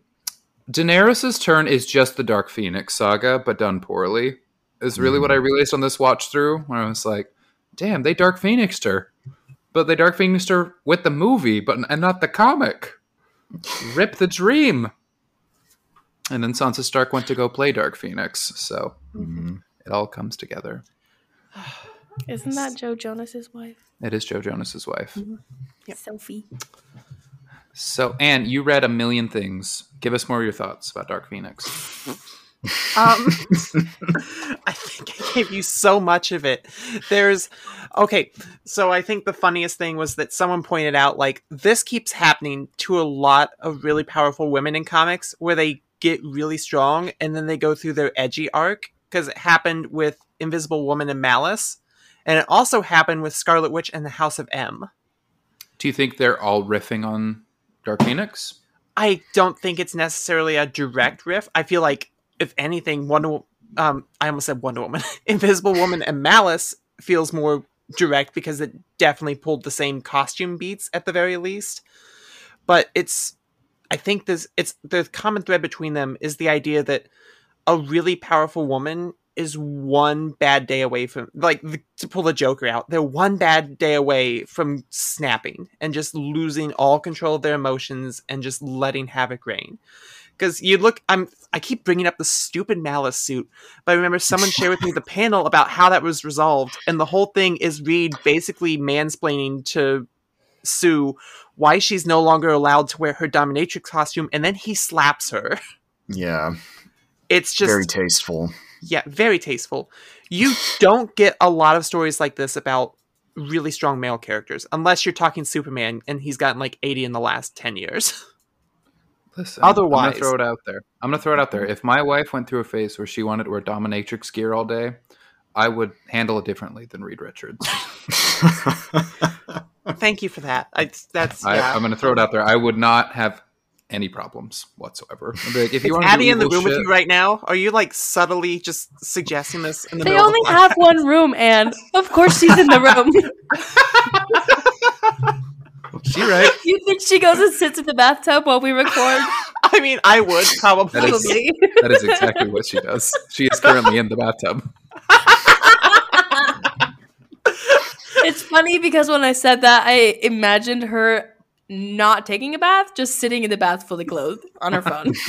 Daenerys's turn is just the Dark Phoenix saga, but done poorly. Is really what I realized on this watch through, where I was like, "Damn, they Dark Phoenixed her," but they Dark Phoenixed her with the movie, but and not the comic. Rip the dream. And then Sansa Stark went to go play Dark Phoenix, so Mhm. it all comes together. Isn't that Joe Jonas's wife? It is Joe Jonas's wife. Yep. Sophie. So, Anne, you read a million things. Give us more of your thoughts about Dark Phoenix. Um, I think I gave you so much of it. There's okay, so I think the funniest thing was that someone pointed out like this keeps happening to a lot of really powerful women in comics where they get really strong and then they go through their edgy arc because it happened with Invisible Woman and Malice, and it also happened with Scarlet Witch and the House of M. Do you think they're all riffing on Dark Phoenix? I don't think it's necessarily a direct riff. I feel like, if anything, Wonder um, I almost said Wonder Woman, Invisible Woman, and Malice feels more direct because it definitely pulled the same costume beats at the very least. But it's I think this it's the common thread between them is the idea that a really powerful woman is one bad day away from like the, to pull the Joker out. They're one bad day away from snapping and just losing all control of their emotions and just letting havoc reign. Because you look, I'm I keep bringing up the stupid malice suit, but I remember someone shared with me the panel about how that was resolved, and the whole thing is Reed basically mansplaining to Sue why she's no longer allowed to wear her dominatrix costume, and then he slaps her. Yeah, It's just very tasteful. Yeah, very tasteful. You don't get a lot of stories like this about really strong male characters, unless you're talking Superman, and he's gotten like 80 in the last 10 years. Listen, I'm Otherwise- gonna throw it out there. I'm gonna throw it out there. If my wife went through a phase where she wanted to wear dominatrix gear all day, I would handle it differently than Reed Richards. Thank you for that. I, that's I, yeah. I'm gonna throw it out there. I would not have any problems whatsoever. Like, if you want Abby in the evil room with you right now? Are you like subtly just suggesting this in the They only of the have one room, and of course she's in the room. she right? you think she goes and sits in the bathtub while we record? I mean, I would probably. That is- Probably. That is exactly what she does. She is currently in the bathtub. it's funny because when I said that, I imagined her not taking a bath, just sitting in the bath fully clothed on her phone.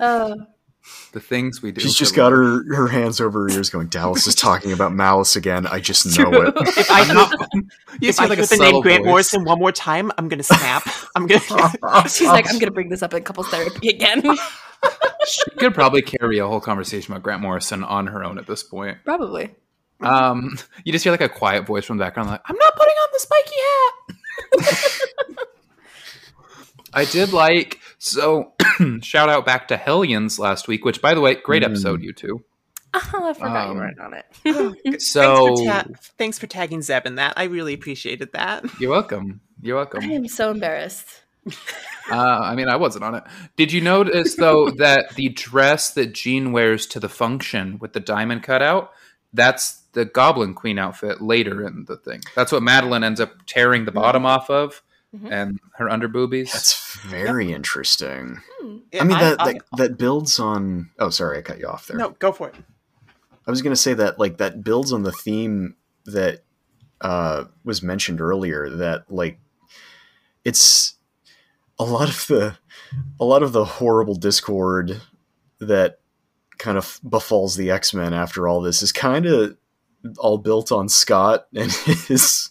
uh, The things we do. She's just got her her hands over her ears, going, "Dallas is talking about malice again. I just know it." If I I'm not- hear, You if see I like hear the name Grant voice. Morrison one more time, I'm gonna snap. I'm gonna. she's like, I'm gonna bring this up in couples therapy again. She could probably carry a whole conversation about Grant Morrison on her own at this point. Probably. Um, you just hear like a quiet voice from the background, like, "I'm not putting on the spiky hat." I did like so. shout out back to Hellions last week, which, by the way, great Mm. episode, you two. Oh, I forgot Um, you weren't on it. So thanks, for ta- thanks for tagging Zeb in that. I really appreciated that. you're welcome. You're welcome. I am so embarrassed. Uh, I mean, I wasn't on it. Did you notice though that the dress that Jean wears to the function with the diamond cutout? That's the Goblin Queen outfit later in the thing. That's what Madelyne ends up tearing the bottom off of, Mhm. and her underboobies. That's very interesting. Hmm. I mean, that, I- that that builds on. Oh, sorry, I cut you off there. no, go for it. I was going to say that like that builds on the theme that uh, was mentioned earlier. That like it's a lot of the a lot of the horrible discord that kind of befalls the X Men after all this is kind of all built on Scott and his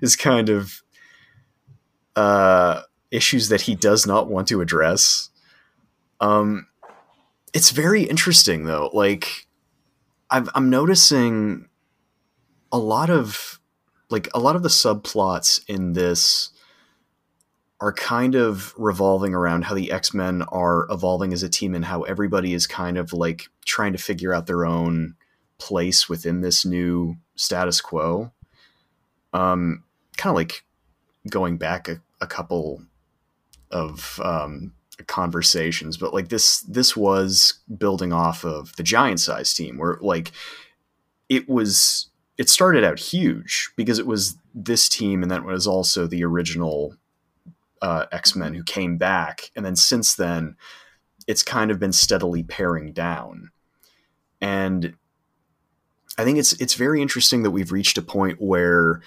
his kind of uh, issues that he does not want to address. Um, it's very interesting though. Like I've, I'm noticing a lot of like a lot of the subplots in this are kind of revolving around how the X-Men are evolving as a team and how everybody is kind of like trying to figure out their own place within this new status quo. Um, kind of like going back a, a couple of um, conversations, but like this this was building off of the giant size team where like it was it started out huge because it was this team and then it was also the original uh, X-Men who came back and then since then it's kind of been steadily paring down. And I think it's it's very interesting that we've reached a point where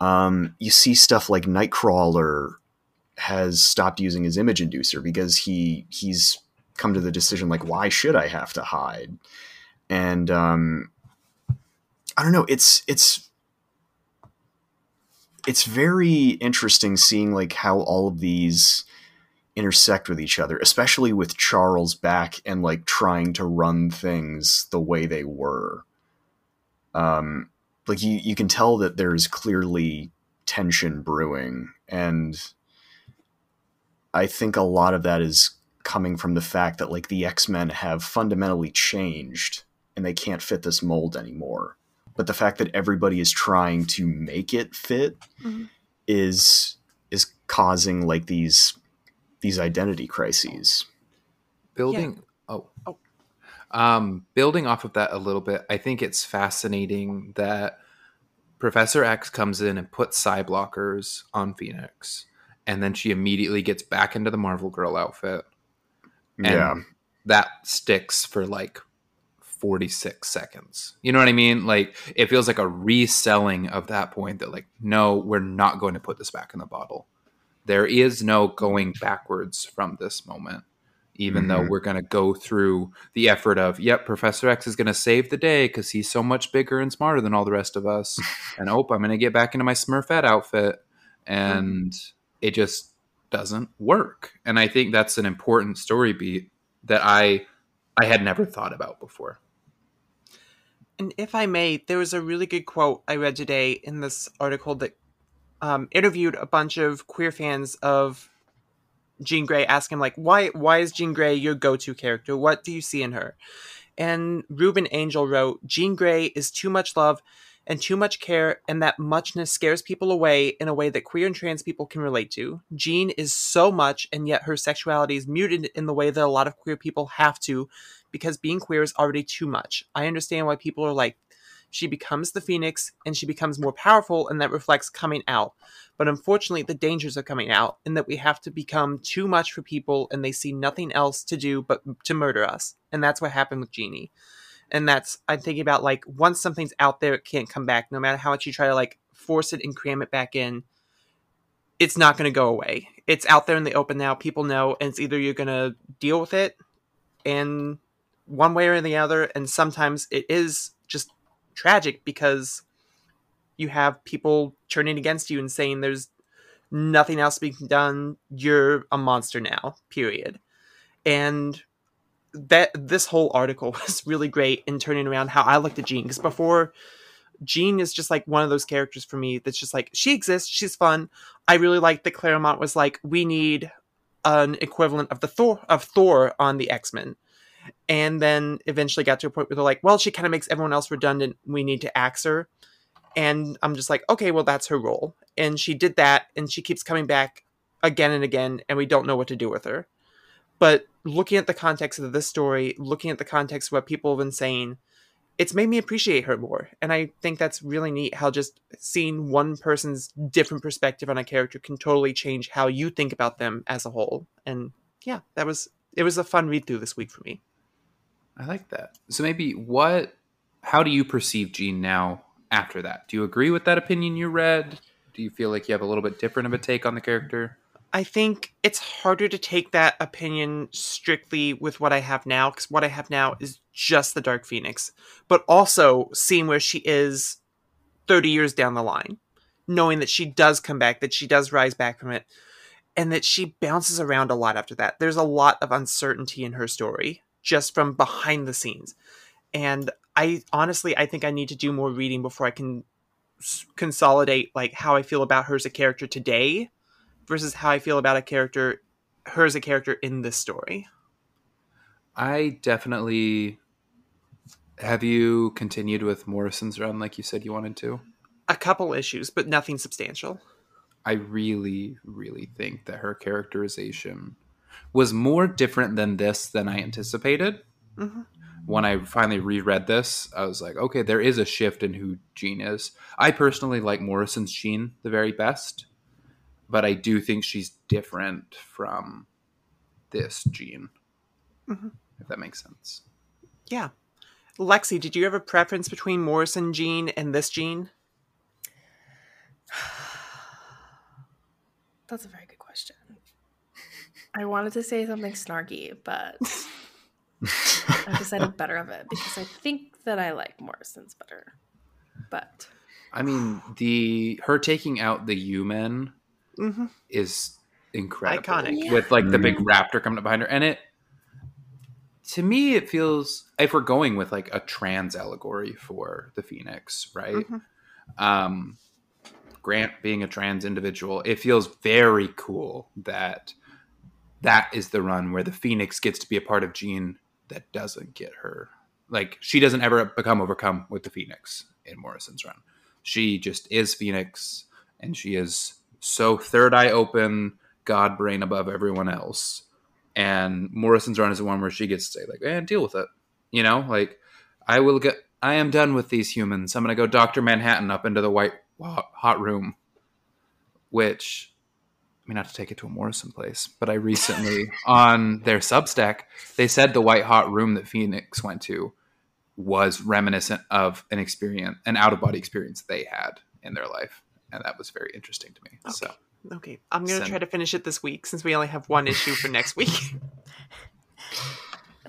um, you see stuff like Nightcrawler has stopped using his image inducer because he he's come to the decision like why should I have to hide? And um, I don't know. It's it's it's very interesting seeing like how all of these intersect with each other, especially with Charles back and like trying to run things the way they were. Um, like you you can tell that there's clearly tension brewing and I think a lot of that is coming from the fact that like the X-Men have fundamentally changed and they can't fit this mold anymore. But the fact that everybody is trying to make it fit Mhm. is is causing like these these identity crises. building. Oh. Um, building off of that a little bit, I think it's fascinating that Professor X comes in and puts psi blockers on Phoenix, and then she immediately gets back into the Marvel Girl outfit. And yeah. that sticks for like 46 seconds. You know what I mean? Like it feels like a reselling of that point that like no, we're not going to put this back in the bottle. There is no going backwards from this moment. Even though Mhm. we're going to go through the effort of, yep, Professor X is going to save the day because he's so much bigger and smarter than all the rest of us. and oh, I'm going to get back into my Smurfette outfit. And it just doesn't work. And I think that's an important story beat that I I had never thought about before. And if I may, there was a really good quote I read today in this article that um, interviewed a bunch of queer fans of Jean Grey, ask him like, "Why? Why is Jean Grey your go-to character? What do you see in her?" And Ruben Angel wrote, "Jean Grey is too much love and too much care, and that muchness scares people away in a way that queer and trans people can relate to. Jean is so much, and yet her sexuality is muted in the way that a lot of queer people have to." because being queer is already too much. I understand why people are like, she becomes the phoenix and she becomes more powerful, and that reflects coming out. But unfortunately, the dangers of coming out, in that we have to become too much for people and they see nothing else to do but to murder us. And that's what happened with Jeannie. And that's, I'm thinking about like, once something's out there, it can't come back. No matter how much you try to like force it and cram it back in, it's not going to go away. It's out there in the open now. People know, and it's either you're going to deal with it and one way or the other and sometimes it is tragic because you have people turning against you and saying there's nothing else being done. You're a monster now period. And that this whole article was really great in turning around how i looked at jean because before jean is just like one of those characters for me that's just like she exists she's fun. I really like that claremont was like we need an equivalent of the thor of thor on the x-men and then eventually got to a point where they're like, well, she kind of makes everyone else redundant. We need to axe her. And I'm just like, okay, well, that's her role. And she did that, and she keeps coming back again and again, and we don't know what to do with her. But looking at the context of this story, looking at the context of what people have been saying, it's made me appreciate her more. And I think that's really neat how just seeing one person's different perspective on a character can totally change how you think about them as a whole. And yeah, that was it was a fun read through this week for me. I like that. So maybe what how do you perceive Jean now after that? Do you agree with that opinion you read? Do you feel like you have a little bit different of a take on the character? I think it's harder to take that opinion strictly with what I have now because what I have now is just the Dark Phoenix, but also seeing where she is 30 years down the line, knowing that she does come back, that she does rise back from it, and that she bounces around a lot after that. There's a lot of uncertainty in her story just from behind the scenes. And I honestly, I think I need to do more reading before I can s- consolidate like how I feel about her as a character today versus how I feel about a character, her as a character in this story. I definitely have you continued with Morrison's run like you said you wanted to? A couple issues, but nothing substantial. I really, really think that her characterization was more different than this than I anticipated. Mhm. When I finally reread this, I was like, okay, there is a shift in who Jean is. I personally like Morrison's Jean the very best, but I do think she's different from this Jean, Mhm. if that makes sense. Yeah. Lexi, did you have a preference between Morrison Jean and this Jean? That's a very good question. I wanted to say something snarky, but I decided better of it because I think that I like Morrison's better. But I mean, the her taking out the U-men Mm-hmm. is incredible. Iconic. Yeah. With like the big Mhm. raptor coming up behind her. And it to me it feels if we're going with like a trans allegory for the Phoenix, right? Mhm. Um Grant being a trans individual, it feels very cool that that is the run where the Phoenix gets to be a part of Jean that doesn't get her. Like she doesn't ever become overcome with the Phoenix in Morrison's run. She just is Phoenix and she is so third eye open, God brain above everyone else. And Morrison's run is the one where she gets to say, like, and deal with it. You know, like I will get. I am done with these humans. I'm gonna go Doctor Manhattan up into the white hot room, which. I mean, not to take it to a Morrison place, but I recently on their Substack they said the white hot room that Phoenix went to was reminiscent of an experience, an out of body experience they had in their life, and that was very interesting to me. So Okay, I'm gonna try to finish it this week since we only have one issue for next week.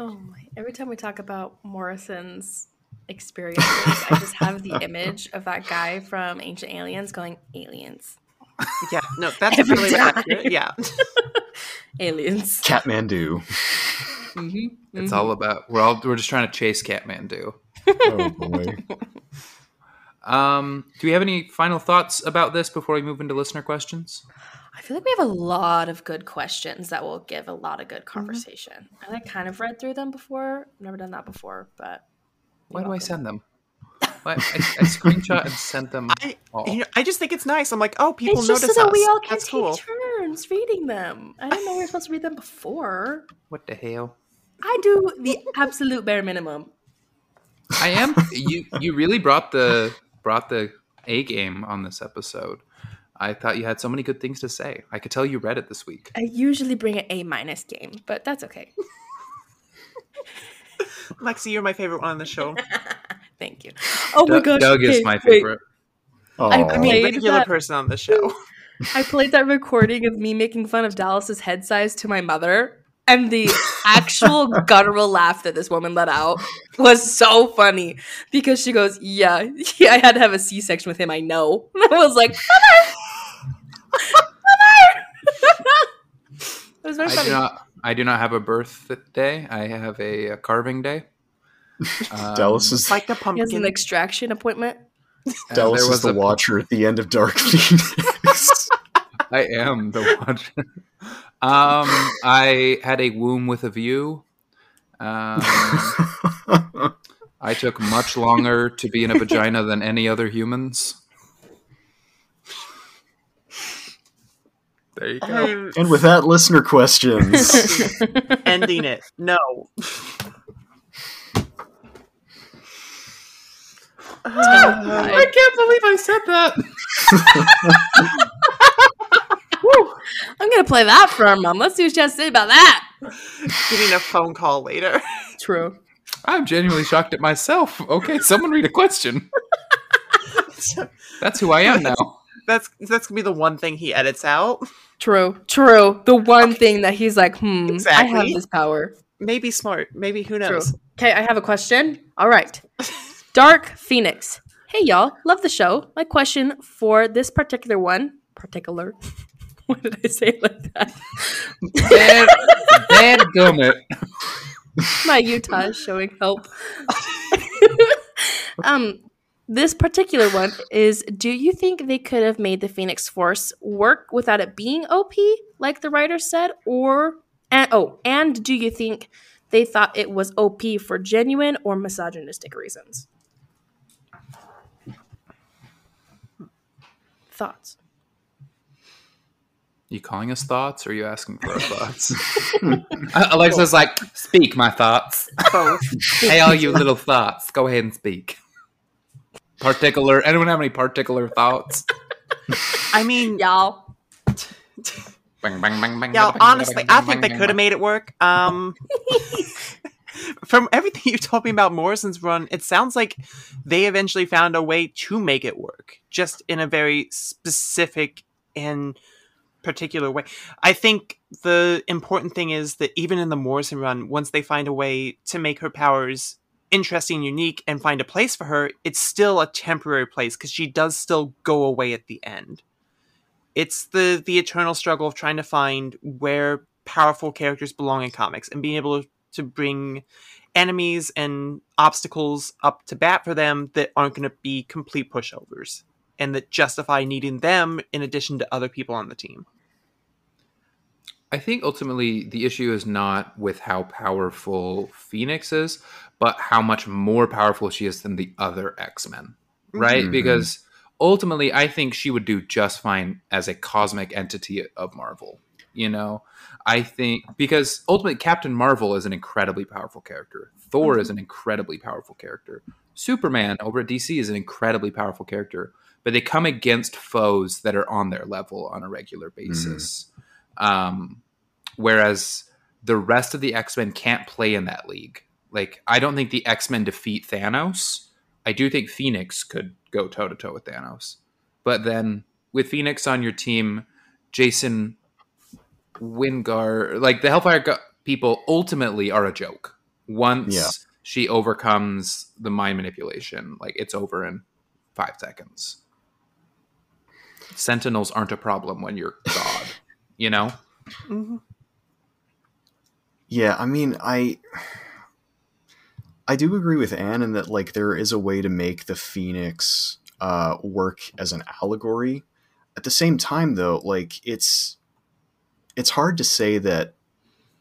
Oh my! Every time we talk about Morrison's experiences, I just have the image of that guy from Ancient Aliens going aliens, yeah, no, that's Every really time. accurate. Yeah, aliens. Kathmandu. Mm-hmm. it's all about we're all we're just trying to chase Kathmandu. Oh boy. Um, do we have any final thoughts about this before we move into listener questions? I feel like we have a lot of good questions that will give a lot of good Mm-hmm. conversation. And I kind of read through them before. I've never done that before, but Why you're do I send them? Why, I, I screenshot and sent them. I, all. you know, I just think it's nice. I'm like, oh, people it's just notice so that us. we all can That's take cool. turns reading them. I didn't know we were supposed to read them before. What the hell? I do the absolute bare minimum. I am. you you really brought the brought the A game on this episode. I thought you had so many good things to say. I could tell you read it this week. I usually bring an A minus game, but that's okay. Lexi, you're my favorite one on the show. Thank you. Oh my Doug, gosh, Doug is my favorite. Oh, I I mean, Played regular that- person on the show. I played that recording of me making fun of Dallas's head size to my mother, and the actual guttural laugh that this woman let out was so funny because she goes, "Yeah, yeah, I had to have a C-section with him. I know." And I was like, "Mother, mother." it was very I funny. do not. I do not have a birthday. I have a, a carving day. Um, Dallas is Like the He has pumpkin. an extraction appointment. and Dallas there is was the a- watcher at the end of Dark Phoenix. I am the watcher. um, I had a womb with a view. Um, I took much longer to be in a vagina than any other humans. There you go. I'm and with that, listener questions. ending it. No. I can't believe I said that. I'm gonna play that for our mom. Let's see what she has to say about that. Getting a phone call later. True. I'm genuinely shocked at myself. Okay, someone read a question. That's who I am now. That's that's gonna be the one thing he edits out. True. True. The one thing that he's like, hmm, I have this power. Maybe smart. Maybe who knows? Okay, I have a question. All right. Dark Phoenix. Hey y'all, love the show. My question for this particular one, particular. What did I say it like that? Dad gummit. My Utah is showing help. um, this particular one is: Do you think they could have made the Phoenix Force work without it being OP, like the writer said, or and oh, and do you think they thought it was OP for genuine or misogynistic reasons? Thoughts? You calling us thoughts, or are you asking for our thoughts? Uh, Alexa's like, speak my thoughts. Both. Hey, all you little thoughts, go ahead and speak. Particular. Anyone have any particular thoughts? I mean, Y'all, Bang, bang, bang, bang, yeah. bang, Honestly, bang, I bang, think they could have made it work. Um, from everything you told me about Morrison's run, it sounds like they eventually found a way to make it work, just in a very specific and particular way. I think the important thing is that even in the Morrison run, once they find a way to make her powers interesting, unique, and find a place for her, it's still a temporary place because she does still go away at the end. It's the the eternal struggle of trying to find where powerful characters belong in comics and being able to bring enemies and obstacles up to bat for them that aren't going to be complete pushovers and that justify needing them in addition to other people on the team. I think ultimately the issue is not with how powerful Phoenix is, but how much more powerful she is than the other X Men, right? Mhm. Because ultimately, I think she would do just fine as a cosmic entity of Marvel. You know, I think because ultimately Captain Marvel is an incredibly powerful character. Thor Mm-hmm. is an incredibly powerful character. Superman over at DC is an incredibly powerful character, but they come against foes that are on their level on a regular basis. Um, whereas the rest of the X Men can't play in that league. Like, I don't think the X Men defeat Thanos. I do think Phoenix could go toe to toe with Thanos. But then with Phoenix on your team, Jason Wyngarde, like the Hellfire go- people ultimately are a joke. Once Yeah. she overcomes the mind manipulation, like it's over in five seconds. Sentinels aren't a problem when you're God, you know? hmm Yeah, I mean, I I do agree with Anne in that like there is a way to make the Phoenix uh, work as an allegory. At the same time, though, like it's it's hard to say that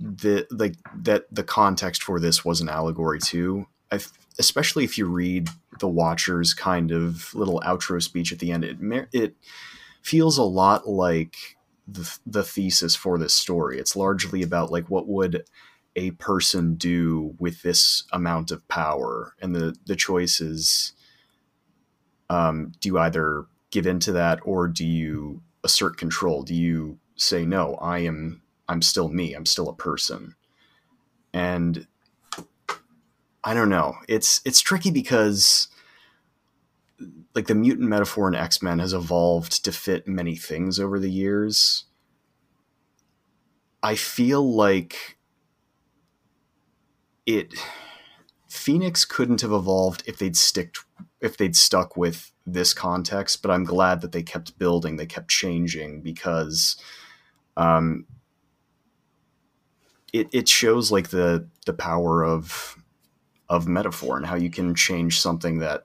the like that the context for this was an allegory too. I especially if you read the Watcher's kind of little outro speech at the end, it it feels a lot like the, the thesis for this story. It's largely about like what would a person do with this amount of power, and the the choice is: um, do you either give into that, or do you assert control? Do you say no? I am. I'm still me. I'm still a person, and I don't know. It's it's tricky because like the mutant metaphor in X Men has evolved to fit many things over the years. I feel like it Phoenix couldn't have evolved if they'd stick if they'd stuck with this context, but I'm glad that they kept building, they kept changing because um it it shows like the the power of of metaphor and how you can change something that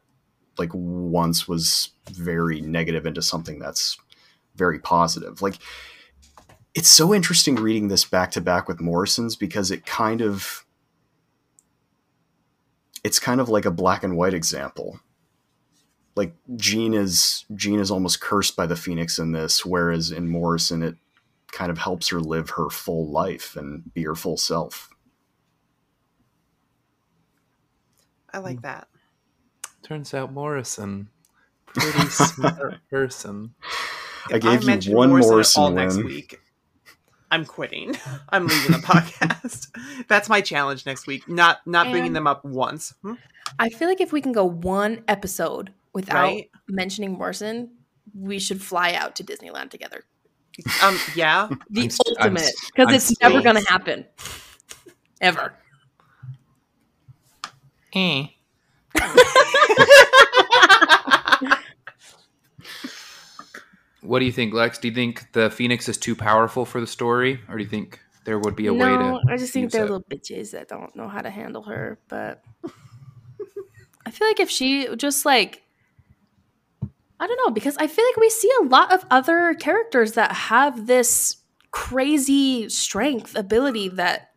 like once was very negative into something that's very positive. Like it's so interesting reading this back to back with Morrison's because it kind of it's kind of like a black and white example. Like Jean is Jean is almost cursed by the Phoenix in this, whereas in Morrison it kind of helps her live her full life and be her full self. I like that. Turns out Morrison, pretty smart person. I If gave you one Morrison Morrison all next week. I'm quitting. I'm leaving the podcast. That's my challenge next week. Not not bringing them up once. Hmm? I feel like if we can go one episode without Right? mentioning Morrison, we should fly out to Disneyland together. Um. Yeah. The I'm st- ultimate, s- because I'm it's never going to happen, ever. Eh. What do you think, Lex? Do you think the Phoenix is too powerful for the story, or do you think there would be a way to? I just think they're it? little bitches that don't know how to handle her. But I feel like if she just like, I don't know, because I feel like we see a lot of other characters that have this crazy strength ability that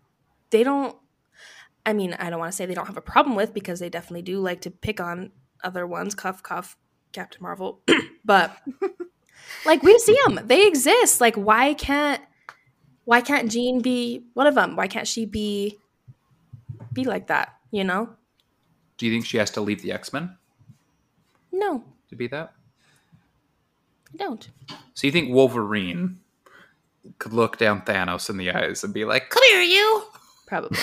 they don't. I mean, I don't want to say they don't have a problem with because they definitely do like to pick on other ones. Cuff, cuff, Captain Marvel. but like we see them, they exist. Like, why can't why can't Jean be one of them? Why can't she be be like that? You know? Do you think she has to leave the X Men No, to be that? I don't. So you think Wolverine could look down Thanos in the eyes and be like, "Come here, you." Probably.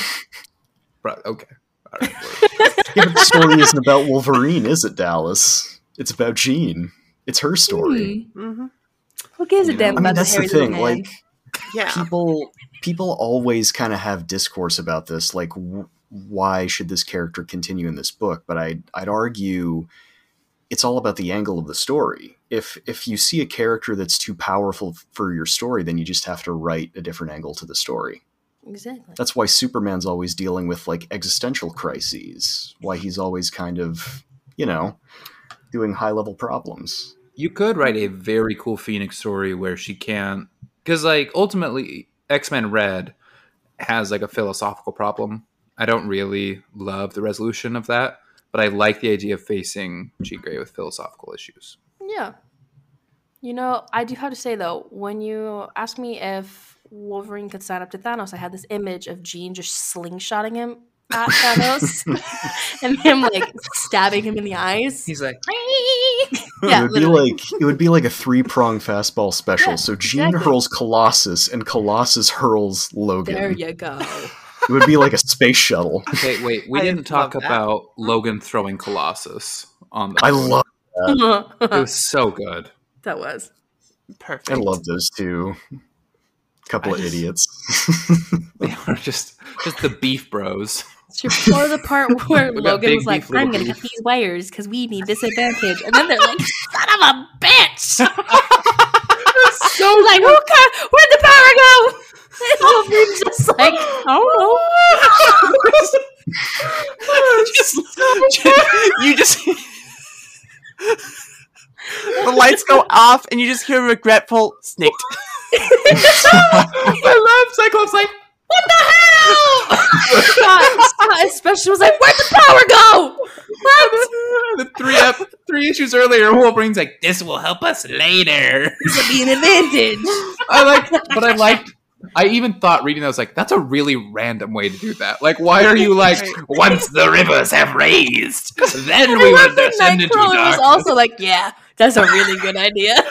Bro, okay. All right. Yeah, the story isn't about Wolverine, is it, Dallas? It's about Jean. It's her story. Hmm. hmm Who gives a You know, damn I mean, that's the the thing. Like, Yeah. people people always kind of have discourse about this like w- why should this character continue in this book but i'd i'd argue it's all about the angle of the story if if you see a character that's too powerful for your story then you just have to write a different angle to the story exactly. that's why superman's always dealing with like existential crises why he's always kind of you know doing high level problems you could write a very cool Phoenix story where she can't, because like ultimately X Men Red has like a philosophical problem. I don't really love the resolution of that, but I like the idea of facing Jean Grey with philosophical issues. Yeah. You know, I do have to say though, when you ask me if Wolverine could sign up to Thanos, I had this image of Jean just slingshotting him at Thanos and him like stabbing him in the eyes. He's like, yeah, it would literally. be like it would be like a three prong fastball special. Yeah, so Jean exactly. hurls Colossus and Colossus hurls Logan. there you go. It would be like a space shuttle. okay, wait, we I didn't talk about Logan throwing Colossus on the. I love It was so good. that was. Perfect. I love those two. Couple I of just- idiots. They are just just the beef bros. So or the part where Logan big was like, "I'm gonna beef." cut these wires because we need this advantage," and then they're like, "Son of a bitch!" so like, "Who cut? Where'd the power go?" And Wolverine's just like, "I don't know." just, you just the lights go off and you just hear a regretful snicked. I love Cyclops like, what the hell? Scott, Scott especially was like, "Where'd the power go?" What? the three up, three issues earlier, Wolverine's like, this will help us later. This would be an advantage. I like, but I liked. I even thought reading that I was like, that's a really random way to do that. Like, why are you like, once the rivers have raised, then we I will love that descend into Nightcrawler was also like, "Yeah, that's a really good idea."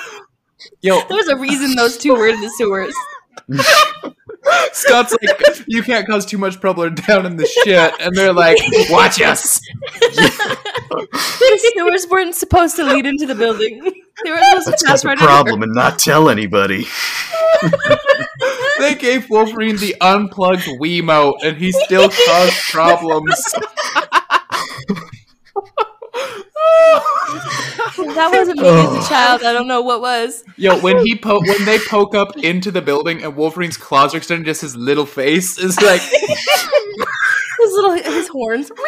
Yo, There's a reason those two were in the sewers. Scott's like, you can't cause too much trouble down in the shit, and they're like, watch us. The sewers weren't supposed to lead into the building. They were supposed Let's to got pass the right problem and not tell anybody. They gave Wolverine the unplugged Wiimote, and he still caused problems. under. That wasn't me as a child. I don't know what was. Yo, when he po- when they poke up into the building and Wolverine's claws are extended, just his little face is like. His little his horns.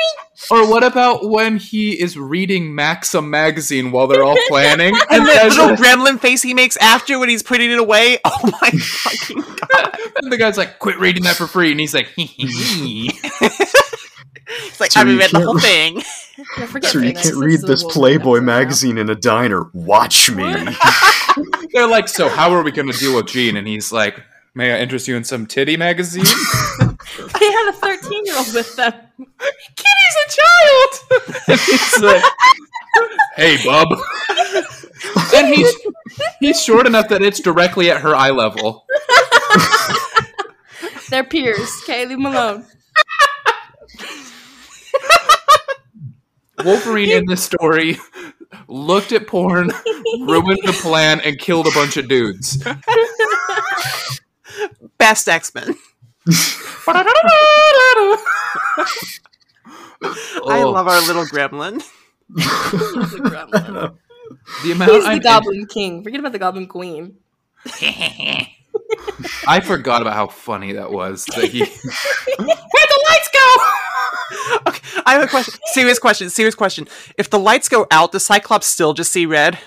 Or what about when he is reading Maxim magazine while they're all planning, And the little gremlin face he makes after when he's putting it away. Oh my fucking god. and the guy's like, "Quit reading that for free," and he's like, "Hee hee hee." It's like So I haven't read the whole thing. I forget So you Phoenix. can't This read this Playboy episode now. magazine in a diner. Watch me. They're like, "So how are we going to deal with Jean?" And he's like, "May I interest you in some titty magazine?" I had a 13 year old with them. Kitty's a child. and he's like, "Hey, bub." and he's he's short enough that it's directly at her eye level. They're peers. Okay, leave them alone. Wolverine in this story looked at porn, ruined the plan, and killed a bunch of dudes. Best X Men. I Oh, love our oh. little gremlin. The gremlin. the amount. He's I'm the Goblin King. Forget about the Goblin Queen. I forgot about how funny that was. That he. Where'd the lights go? Okay, I have a question. Serious question. Serious question. If the lights go out, does Cyclops still just see red?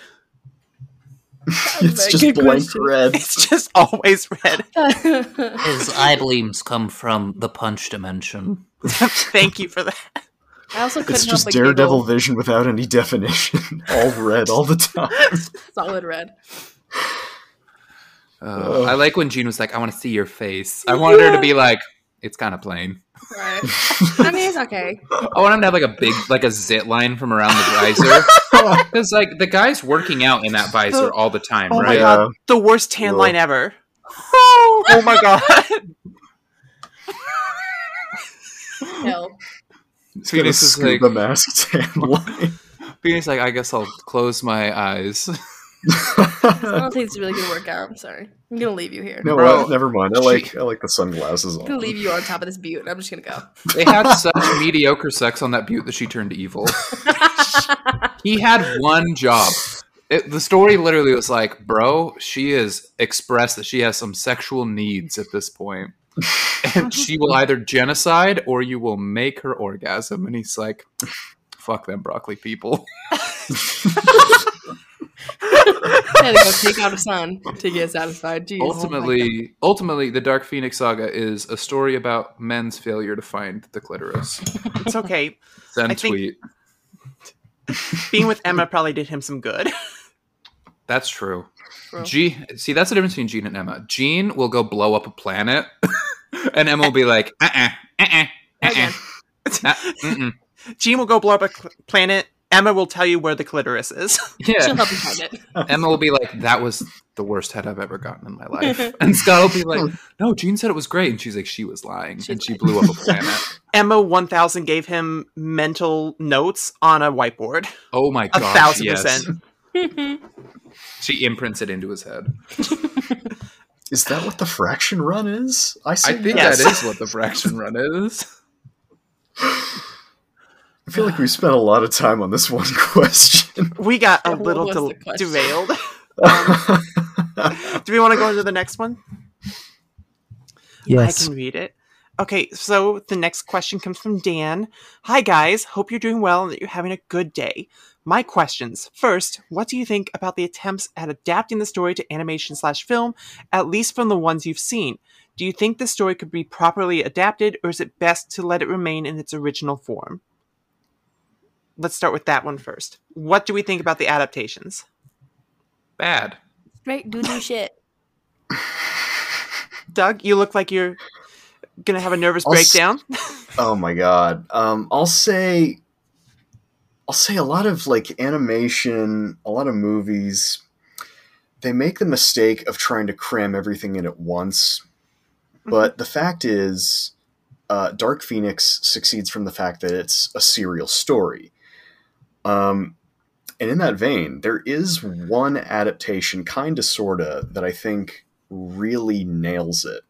it's just blank question. red. It's just always red. His eye bleams come from the punch dimension. Thank you for that. I also couldn't It's help just but Daredevil giggle. vision without any definition. all red all the time. Solid red. Uh, I like when Jean was like, "I want to see your face." I wanted her to be like, "It's kind of plain." Right. I mean, it's okay. I want him to have like a big, like a zit line from around the visor, because like the guy's working out in that visor all the time, Oh my right? god, the worst tan Ugh. line ever. Oh my god. Hell. Phoenix is like, the mask tan line. Phoenix is like, I guess I'll close my eyes. I don't think it's really gonna work out. I'm sorry. I'm gonna leave you here. no, Bro, what? never mind. I like I like the sunglasses I'm gonna on. leave you on top of this butte. I'm just gonna go. They had such mediocre sex on that butte that she turned evil. he had one job. It, the story literally was like, bro, she has expressed that she has some sexual needs at this point. And she will either genocide or you will make her orgasm. And he's like, fuck them broccoli people. I had to go take out a son to get satisfied. Jeez. ultimately, ultimately, the Dark Phoenix saga is a story about men's failure to find the clitoris. It's okay. Send I think- tweet. Being with Emma probably did him some good. That's true. bro. G. See, that's the difference between Jean and Emma. Jean will go blow up a planet, and Emma will be like, uh, uh, uh, uh, uh, Again. uh, mm-mm. Jean will go blow up a cl- planet. Emma will tell you where the clitoris is. Yeah. She'll help you find it. Emma will be like, "That was the worst head I've ever gotten in my life," and Scott will be like, hmm. "No, Jean said it was great," and she's like, "She was lying, She's and she lying. blew up a planet." Emma 1000 gave him mental notes on a whiteboard. Oh my god. A thousand yes. percent. She imprints it into his head. Is that what the Fraction run is? I, I think Yes. that is what the Fraction run is. I feel like we spent a lot of time on this one question. We got a little was del- the question? derailed. Um, do we want to go into the next one? Yes. I can read it. Okay, so the next question comes from Dan. Hi guys, hope you're doing well and that you're having a good day. My questions. First, what do you think about the attempts at adapting the story to animation slash film, at least from the ones you've seen? Do you think the story could be properly adapted, or is it best to let it remain in its original form? Let's start with that one first. What do we think about the adaptations? Bad. Straight doo doo shit. Doug, you look like you're gonna have a nervous I'll s- breakdown. oh my god. Um, I'll say, I'll say a lot of like animation, a lot of movies. They make the mistake of trying to cram everything in at once. But the fact is, uh, Dark Phoenix succeeds from the fact that it's a serial story. Um, and in that vein, there is one adaptation, kinda sorta, that I think really nails it,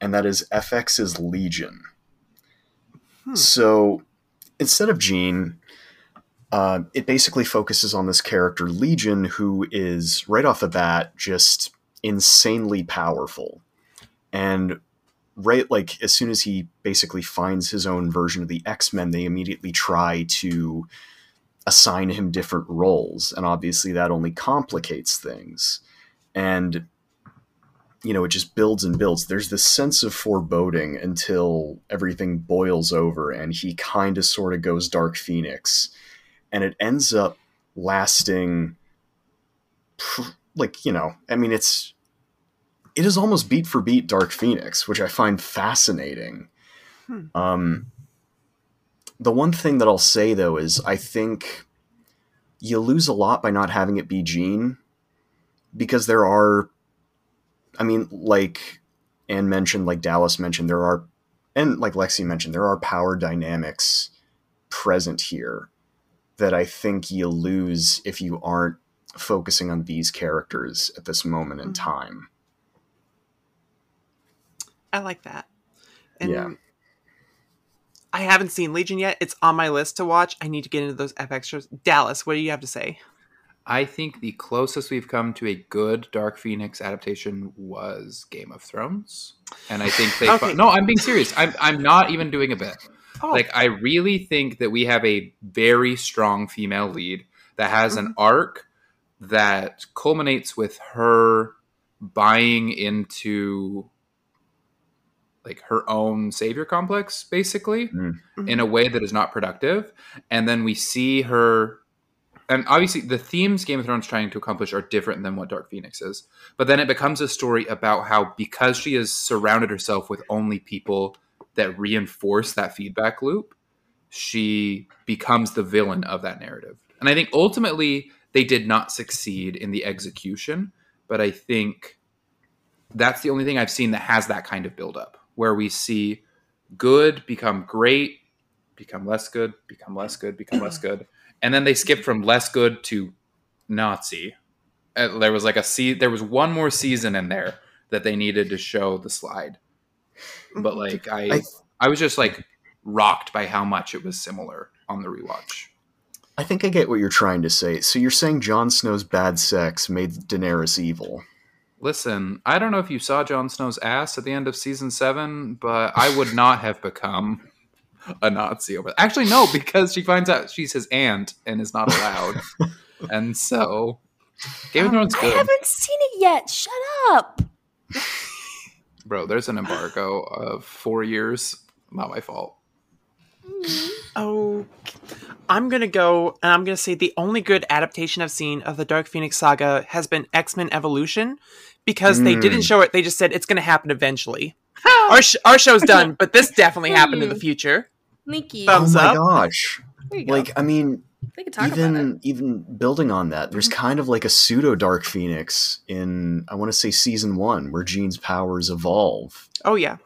and that is FX's Legion. Hmm. So instead of Jean, uh, it basically focuses on this character Legion, who is right off the bat just insanely powerful, and right like as soon as he basically finds his own version of the X Men, they immediately try to assign him different roles, and obviously that only complicates things, and you know it just builds and builds. There's this sense of foreboding until everything boils over, and he kind of sort of goes Dark Phoenix, and it ends up lasting like you know i mean it's it is almost beat for beat dark phoenix which i find fascinating Hmm. um the one thing that i'll say though is i think you lose a lot by not having it be Jean because there are i mean like anne mentioned like dallas mentioned there are and like lexi mentioned there are power dynamics present here that I think you lose if you aren't focusing on these characters at this moment in Mhm. time. I like that. And Yeah. I haven't seen Legion yet. It's on my list to watch. I need to get into those FX shows. Dallas, what do you have to say? I think the closest we've come to a good Dark Phoenix adaptation was Game of Thrones, and I think they. Okay. No, I'm being serious. I'm I'm not even doing a bit. Oh, Like I really think that we have a very strong female lead that has an mm-hmm. arc that culminates with her buying into like her own savior complex basically Mm. in a way that is not productive. And then we see her and obviously the themes game of thrones trying to accomplish are different than what dark phoenix is. But then it becomes a story about how because she has surrounded herself with only people that reinforce that feedback loop she becomes the villain of that narrative. And i think ultimately they did not succeed in the execution but i think that's the only thing i've seen that has that kind of build up where we see good become great become less good become less good become less good and then they skip from less good to nazi Uh, there was like a there was one more season in there that they needed to show the slide but like I, I- I was just like rocked by how much it was similar on the rewatch I think I get what you're trying to say. So you're saying Jon Snow's bad sex made Daenerys evil. Listen i don't know if you saw Jon snow's ass at the end of season seven but i would not have become a nazi over actually no because she finds out she's his aunt and is not allowed. And so game of thrones I good. haven't seen it yet. Shut up. bro there's an embargo of four years. Not my fault. Oh, I'm gonna go, and I'm gonna say the only good adaptation I've seen of the Dark Phoenix saga has been X Men Evolution, because they Mm. didn't show it; they just said it's gonna happen eventually. our sh- our show's done, but this definitely happened in the future. Sneaky. Um, Thumbs oh my up. gosh! there you go. Like, I mean, we could about it. Mm-hmm. even even building on that, there's kind of like a pseudo Dark Phoenix in I want to say season one, where Jean's powers evolve Oh yeah,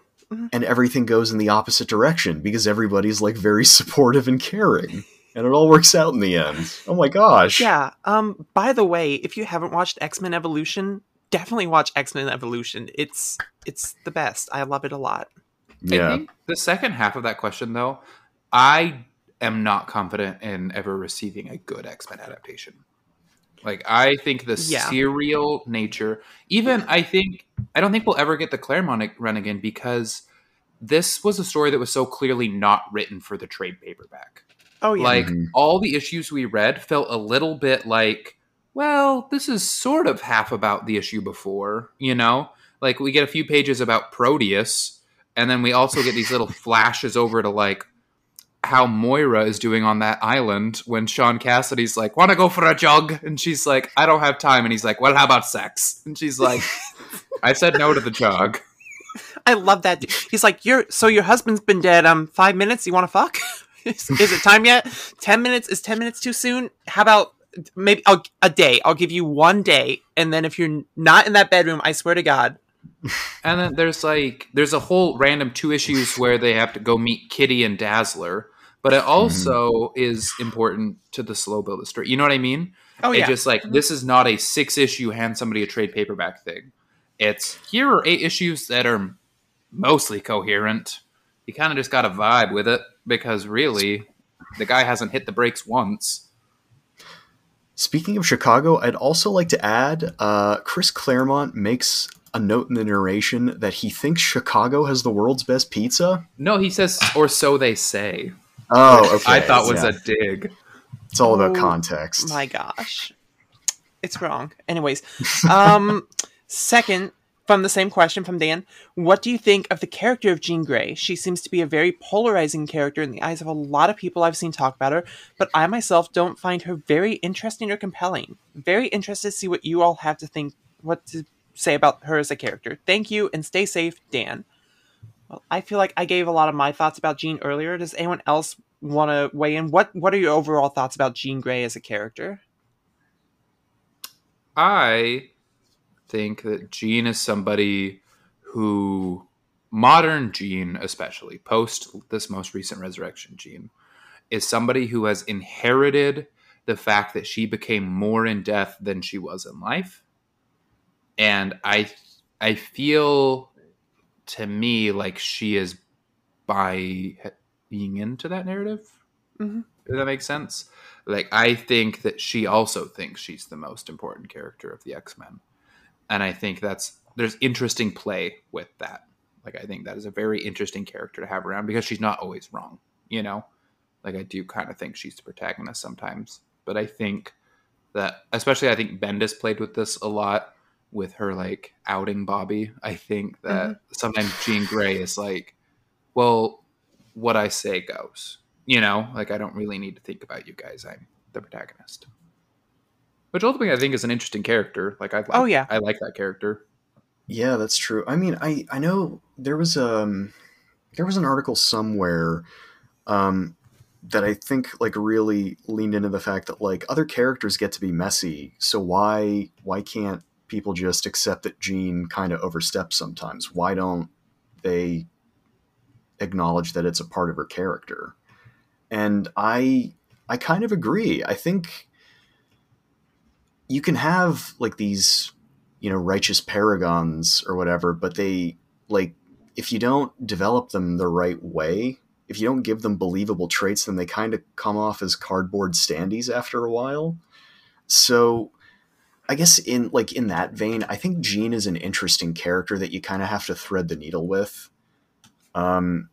and everything goes in the opposite direction because everybody's like very supportive and caring, and it all works out in the end. Oh my gosh! yeah. Um, by the way, if you haven't watched X Men Evolution, definitely watch X Men Evolution. It's it's the best. I love it a lot. I yeah. think the second half of that question, though, I am not confident in ever receiving a good X Men adaptation. Like, I think the Yeah. serial nature, even I think, I don't think we'll ever get the Claremont run again because this was a story that was so clearly not written for the trade paperback. Oh yeah, Like, Mhm. all the issues we read felt a little bit like, well, this is sort of half about the issue before, you know? Like, we get a few pages about Proteus, and then we also get these little flashes over to, like, how Moira is doing on that island when Sean Cassidy's like, want to go for a jog? And she's like, I don't have time. And he's like, well, how about sex? And she's like, I said no to the jog. I love that. He's like, "You're so your husband's been dead. Um, five minutes. You want to fuck? is, is it time yet? Ten minutes? Is ten minutes too soon? How about maybe I'll, a day? I'll give you one day, and then if you're not in that bedroom, I swear to God, And then there's like there's a whole random two issues where they have to go meet Kitty and Dazzler, but it mm-hmm. also is important to the slow build of the story. You know what I mean? oh It yeah, just like this is not a six issue hand somebody a trade paperback thing. It's here are eight issues that are mostly coherent. You kind of just got a vibe with it because really the guy hasn't hit the brakes once. Speaking of Chicago, I'd also like to add uh, Chris Claremont makes a note in the narration that he thinks Chicago has the world's best pizza. No, he says, or so they say. Oh, okay. I thought was yeah. a dig. It's all about Oh, context. my gosh, it's wrong. Anyways, um, second from the same question from Dan, what do you think of the character of Jean Grey? She seems to be a very polarizing character in the eyes of a lot of people I've seen talk about her, but I myself don't find her very interesting or compelling. Very interested to see what you all have to think, what to say about her as a character. Thank you and stay safe, Dan. Well, I feel like I gave a lot of my thoughts about Jean earlier. Does anyone else want to weigh in? What What are your overall thoughts about Jean Grey as a character? I think that Jean is somebody who modern Jean, especially post this most recent resurrection Jean, is somebody who has inherited the fact that she became more in death than she was in life. And I I feel to me like she is by being into that narrative. Mhm. Does that make sense? Like I think that she also thinks she's the most important character of the X Men, and I think that's there's interesting play with that. Like I think that is a very interesting character to have around because she's not always wrong. You know, like I do kind of think she's the protagonist sometimes, but I think that especially I think Bendis played with this a lot with her like outing Bobby. I think that mm-hmm. sometimes Jean Grey is like, well, what I say goes. You know, like I don't really need to think about you guys. I'm the protagonist. Which ultimately I think is an interesting character. Like I like, Oh, yeah. I like that character. Yeah, that's true. I mean, I I know there was um there was an article somewhere um that I think like really leaned into the fact that like other characters get to be messy, so why why can't people just accept that Jean kind of oversteps sometimes? Why don't they acknowledge that it's a part of her character? And I I kind of agree. I think you can have like these you know righteous paragons or whatever but they like if you don't develop them the right way if you don't give them believable traits then they kind of come off as cardboard standees after a while. So i guess in like in that vein i think jean is an interesting character that you kind of have to thread the needle with. Um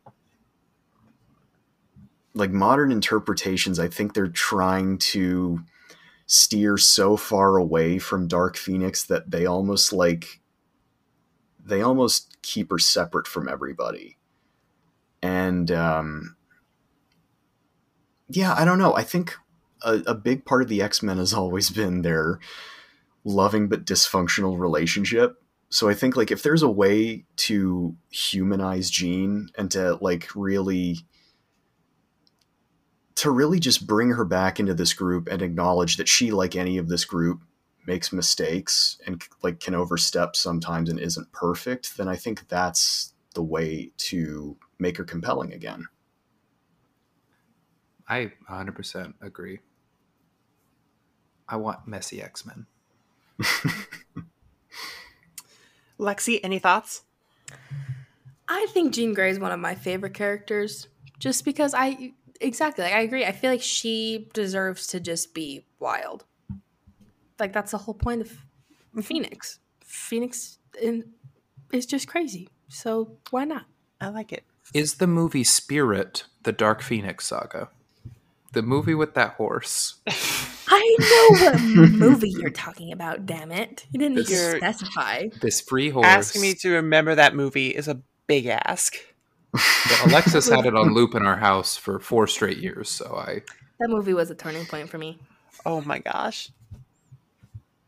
like modern interpretations i think they're trying to steer so far away from Dark Phoenix that they almost like they almost keep her separate from everybody. And um yeah, I don't know. I think a, a big part of the X Men has always been their loving but dysfunctional relationship. So I think like if there's a way to humanize Jean and to like really to really just bring her back into this group and acknowledge that she like any of this group makes mistakes and like can overstep sometimes and isn't perfect, then I think that's the way to make her compelling again. I 100% agree. I want messy X Men. Lexi, any thoughts? I think Jean Grey is one of my favorite characters just because I exactly like I agree. I feel like she deserves to just be wild. Like that's the whole point of Phoenix. Phoenix in, is just crazy. So why not? I like it. Is the movie Spirit the Dark Phoenix saga? The movie with that horse. I know what movie you're talking about, damn it. You didn't need specify. This free horse. Asking me to remember that movie is a big ask. But Alexis had it on loop in our house for four straight years, so I That movie was a turning point for me. Oh my gosh.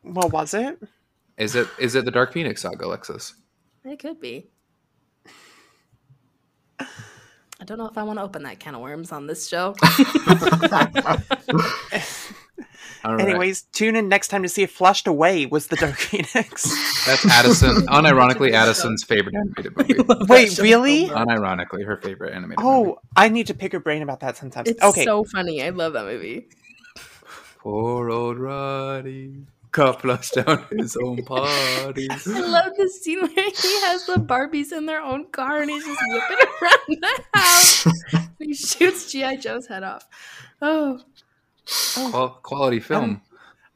What was it? is it is it the Dark Phoenix saga, Alexis? It could be. I don't know if I want to open that can of worms on this show. All right. Anyways, tune in next time to see if Flushed Away was the Dark Phoenix. That's Addison. unironically, Addison's favorite animated movie. Wait, really? Unironically, her favorite animated oh, movie. Oh, I need to pick her brain about that sometimes. It's okay. so funny. I love that movie. Poor old Roddy. Got flushed down his own party. I love the scene where he has the Barbies in their own car and he's just whipping around the house. he shoots G.I. Joe's head off. Oh, Qual- quality film.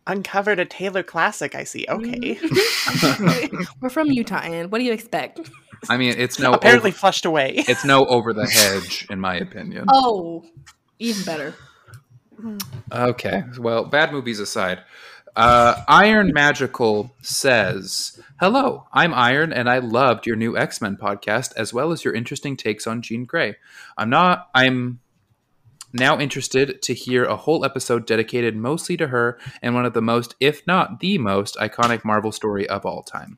Uncovered a Taylor classic, I see. Okay. We're from Utah, and what do you expect? I mean, it's no Apparently over, Flushed Away. it's no over the hedge, in my opinion. Oh, even better. Okay, well, bad movies aside, uh, Iron Magical says, "Hello, I'm Iron, and I loved your new X Men podcast as well as your interesting takes on Jean Grey. I'm not. I'm." Now interested to hear a whole episode dedicated mostly to her and one of the most, if not the most, iconic Marvel story of all time.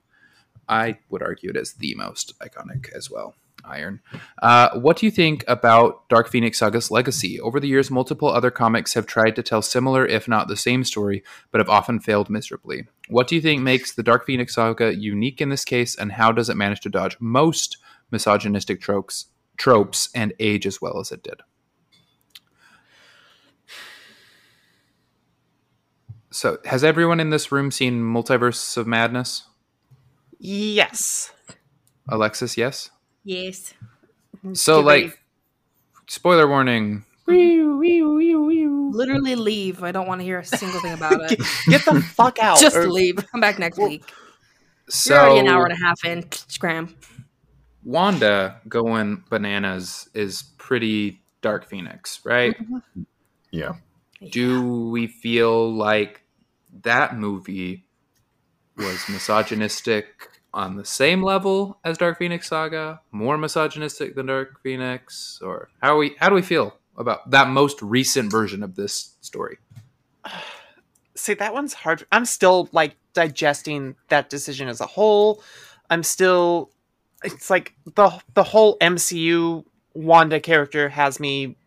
I would argue it is the most iconic as well. Iron. Uh, what do you think about Dark Phoenix Saga's legacy? Over the years, multiple other comics have tried to tell similar, if not the same story, but have often failed miserably. What do you think makes the Dark Phoenix Saga unique in this case, and how does it manage to dodge most misogynistic tropes, tropes and age as well as it did? So, has everyone in this room seen Multiverse of Madness? yes. Alexis, yes. Yes. So, Get like, ready. spoiler warning. Literally leave. I don't want to hear a single thing about it. Get the fuck out. Just or- leave. Come back next week. So, You're already an hour and a half in. Scram. Wanda going bananas is pretty Dark Phoenix, right? Mm-hmm. Yeah. Do we feel like that movie was misogynistic on the same level as Dark Phoenix Saga, more misogynistic than Dark Phoenix, or how we how do we feel about that most recent version of this story? See, that one's hard. I'm still like digesting that decision as a whole. I'm still. It's like the the whole MCU Wanda character has me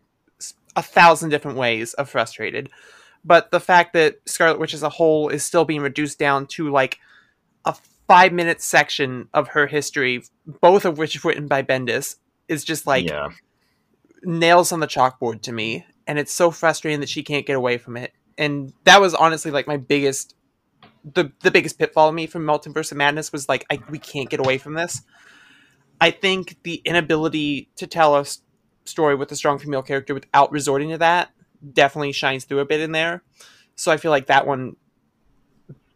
a thousand different ways of frustrated. But the fact that Scarlet Witch as a whole is still being reduced down to like a five minute section of her history, both of which written by Bendis, is just like yeah. nails on the chalkboard to me and it's so frustrating that she can't get away from it and that was honestly like my biggest the the biggest pitfall of me from multiverse of madness was like I, we can't get away from this i think the inability to tell a s- story with a strong female character without resorting to that definitely shines through a bit in there so i feel like that one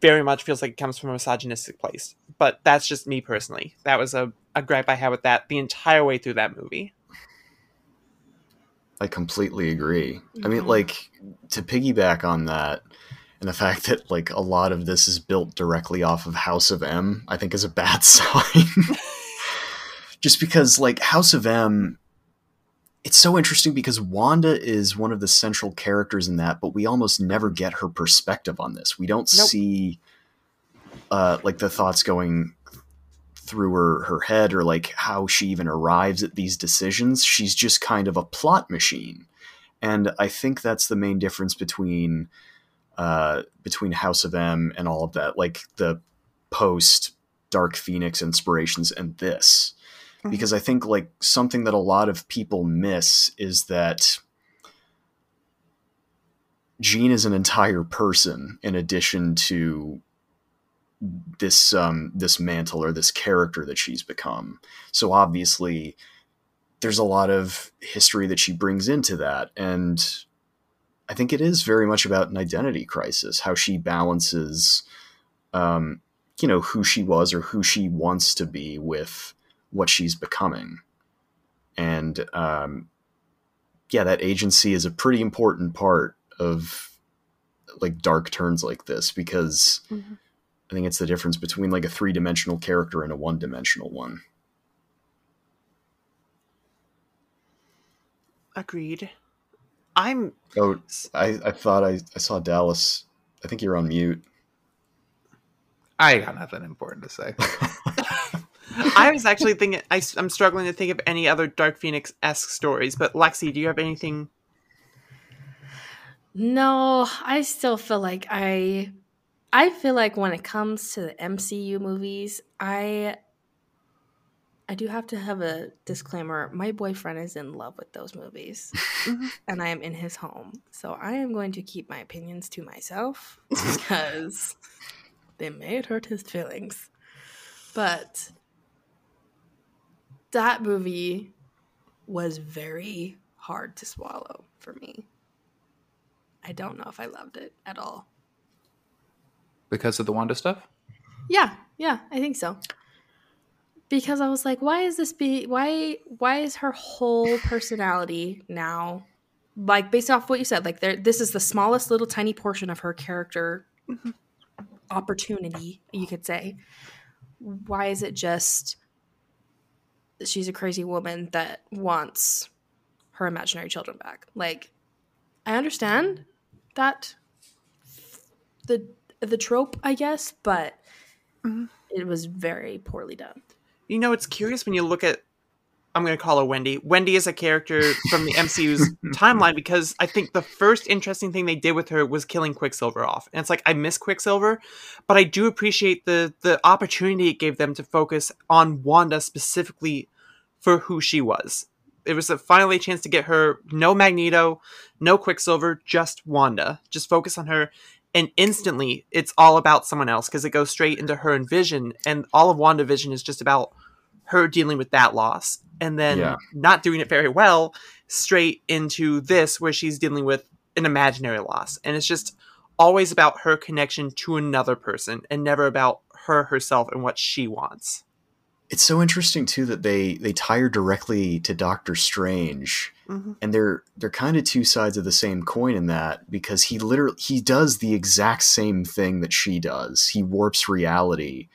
very much feels like it comes from a misogynistic place but that's just me personally that was a, a gripe i had with that the entire way through that movie I completely agree. I mean, Mhm. like to piggyback on that, and the fact that like a lot of this is built directly off of House of M, I think is a bad sign. Just because like House of M, it's so interesting because Wanda is one of the central characters in that, but we almost never get her perspective on this. We don't Nope. see uh, like the thoughts going through her, her head or like how she even arrives at these decisions. She's just kind of a plot machine. And I think that's the main difference between uh, between House of M and all of that, like the post Dark Phoenix inspirations and this Mhm. because I think like something that a lot of people miss is that Jean is an entire person in addition to this um this mantle or this character that she's become. So obviously there's a lot of history that she brings into that and I think it is very much about an identity crisis, how she balances um you know who she was or who she wants to be with what she's becoming. And um, yeah, that agency is a pretty important part of like dark turns like this because Mhm. I think it's the difference between like a three dimensional character and a one dimensional one. Agreed. I'm Oh, I, I thought I, I saw Dallas. I think you're on mute. I got nothing important to say. I was actually thinking I, am struggling to think of any other Dark Phoenix esque stories. But Lexi, do you have anything? No, I still feel like I I feel like when it comes to the MCU movies, I I do have to have a disclaimer. My boyfriend is in love with those movies. Mhm. and I am in his home. So I am going to keep my opinions to myself because they may hurt his feelings. But that movie was very hard to swallow for me. I don't know if I loved it at all. because of the Wanda stuff? Yeah, yeah, I think so. Because I was like, why is this be why why is her whole personality now like based off what you said, like there this is the smallest little tiny portion of her character mm-hmm. opportunity, you could say. Why is it just she's a crazy woman that wants her imaginary children back? Like I understand that the the trope, I guess, but Mhm. it was very poorly done. You know, it's curious when you look at. I'm going to call her Wendy. Wendy is a character from the MCU's timeline because I think the first interesting thing they did with her was killing Quicksilver off. And it's like I miss Quicksilver, but I do appreciate the the opportunity it gave them to focus on Wanda specifically for who she was. It was a finally a chance to get her no Magneto, no Quicksilver, just Wanda. Just focus on her and instantly it's all about someone else because it goes straight into her and Vision, and all of WandaVision is just about her dealing with that loss, and then Yeah. not doing it very well, straight into this where she's dealing with an imaginary loss, and it's just always about her connection to another person, and never about her herself and what she wants. It's so interesting too that they they tie her directly to Doctor Strange, Mhm. and they're they're kind of two sides of the same coin in that because he literally he does the exact same thing that she does. He warps reality,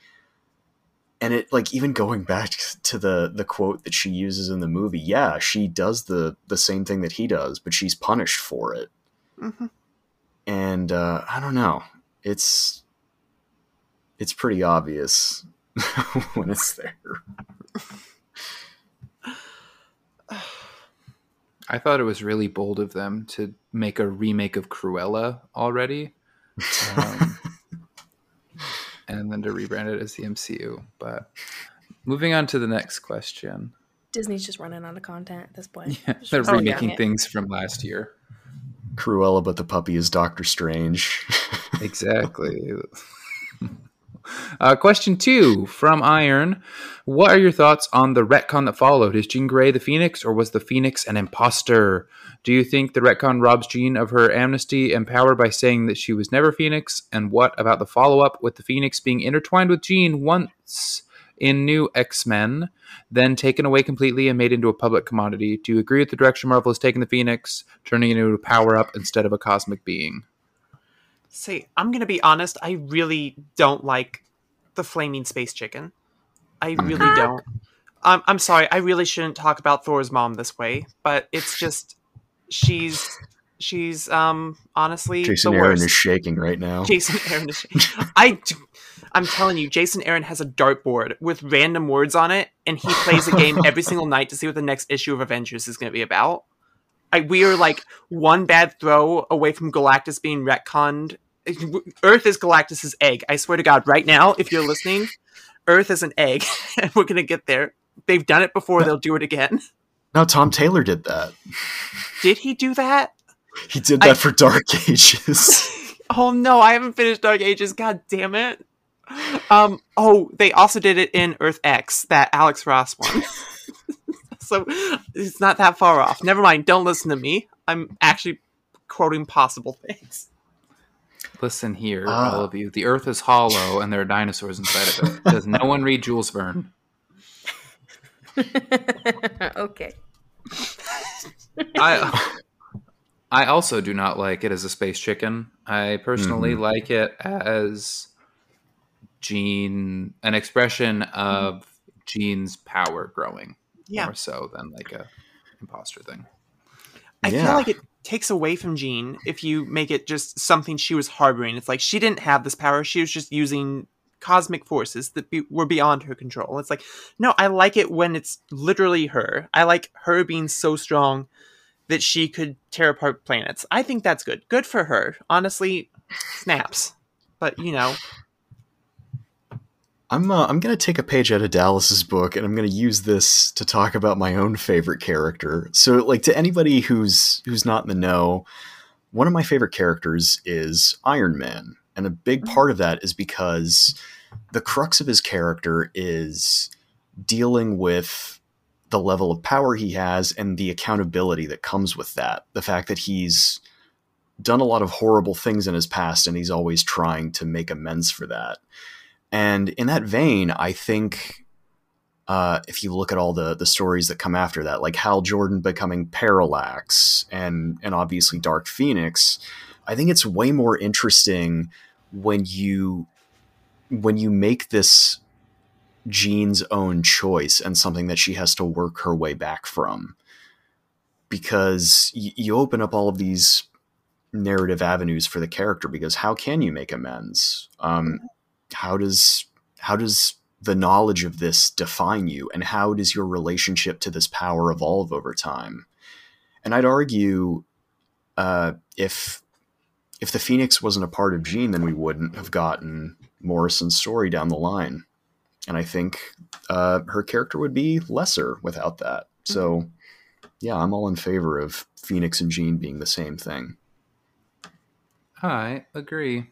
and it like even going back to the the quote that she uses in the movie. Yeah, she does the the same thing that he does, but she's punished for it. Mhm. And uh, I don't know. It's it's pretty obvious when it's there. I thought it was really bold of them to make a remake of Cruella already, um, and then to rebrand it as the MCU. But moving on to the next question, Disney's just running out of content at this point. yeah, they're running remaking it. things from last year. Cruella, but the puppy is Doctor Strange. Exactly. uh, question two from Iron. What are your thoughts on the retcon that followed? Is Jean Grey the Phoenix, or was the Phoenix an imposter? Do you think the retcon robs Jean of her amnesty and power by saying that she was never Phoenix? And what about the follow up with the Phoenix being intertwined with Jean once in New X Men, then taken away completely and made into a public commodity? Do you agree with the direction Marvel has taken the Phoenix, turning it into a power up instead of a cosmic being? Say, I'm gonna be honest. I really don't like the flaming space chicken. I really don't. I'm I'm sorry. I really shouldn't talk about Thor's mom this way, but it's just she's she's um honestly Jason the Aaron worst. is shaking right now. Jason Aaron is. Shaking. I. d- I'm telling you, Jason Aaron has a dartboard with random words on it, and he plays a game every single night to see what the next issue of Avengers is going to be about. I, we are like one bad throw away from Galactus being retconned. Earth is Galactus's egg. I swear to God, right now, if you're listening, Earth is an egg, and we're going to get there. They've done it before; they'll do it again. No, Tom Taylor did that. Did he do that? He did I- that for Dark Ages. Oh no, I haven't finished Dark Ages. God damn it. Um. Oh, they also did it in Earth X, that Alex Ross one. so it's not that far off. Never mind. Don't listen to me. I'm actually quoting possible things. Listen here, Ah. all of you. The Earth is hollow, and there are dinosaurs inside of it. Does no one read Jules Verne? okay. I I also do not like it as a space chicken. I personally Mhm. like it as Jean, an expression of Jean's power growing Yeah, more so than like a imposter thing. I Yeah. feel like it takes away from Jean if you make it just something she was harboring. It's like she didn't have this power; she was just using cosmic forces that be- were beyond her control. It's like, no, I like it when it's literally her. I like her being so strong that she could tear apart planets. I think that's good. Good for her. Honestly, snaps. But you know, I'm uh, I'm gonna take a page out of Dallas's book, and I'm gonna use this to talk about my own favorite character. So, like to anybody who's who's not in the know, one of my favorite characters is Iron Man, and a big part of that is because the crux of his character is dealing with the level of power he has and the accountability that comes with that. The fact that he's done a lot of horrible things in his past, and he's always trying to make amends for that. And in that vein, I think uh, if you look at all the the stories that come after that, like Hal Jordan becoming Parallax and and obviously Dark Phoenix, I think it's way more interesting when you when you make this Jean's own choice and something that she has to work her way back from. Because y- you open up all of these narrative avenues for the character because how can you make amends? Um, how does how does the knowledge of this define you? And how does your relationship to this power evolve over time? And i'd argue uh, if if the phoenix wasn't a part of Jean then we wouldn't have gotten morrison's story down the line. And i think uh, her character would be lesser without that. So yeah i'm all in favor of phoenix and Jean being the same thing. I agree.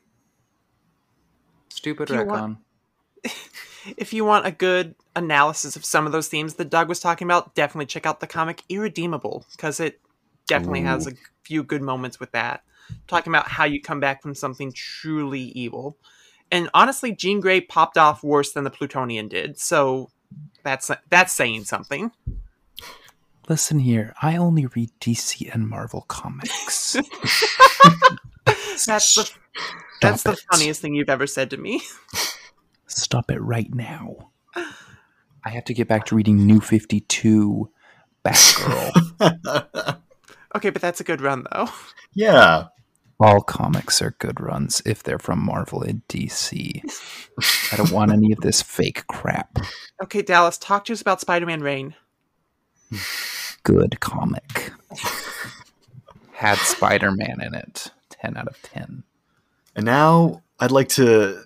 Stupid retcon. want- if you want a good analysis of some of those themes that Doug was talking about, definitely check out the comic Irredeemable because it definitely has a few good moments with that. Talking about how you come back from something truly evil. And honestly, Jean Grey popped off worse than the Plutonian did, so that's that's saying something. Listen here, I only read DC and Marvel comics. That's the that's the it. funniest thing you've ever said to me. Stop it right now. I have to get back to reading New 52 Batgirl. Okay, but that's a good run though. yeah All comics are good runs if they're from Marvel and DC. I don't want any of this fake crap. Okay, Dallas, talk to us about Spider-Man Reign. Good comic. Had Spider Man in it. 10 out of 10. And now I'd like to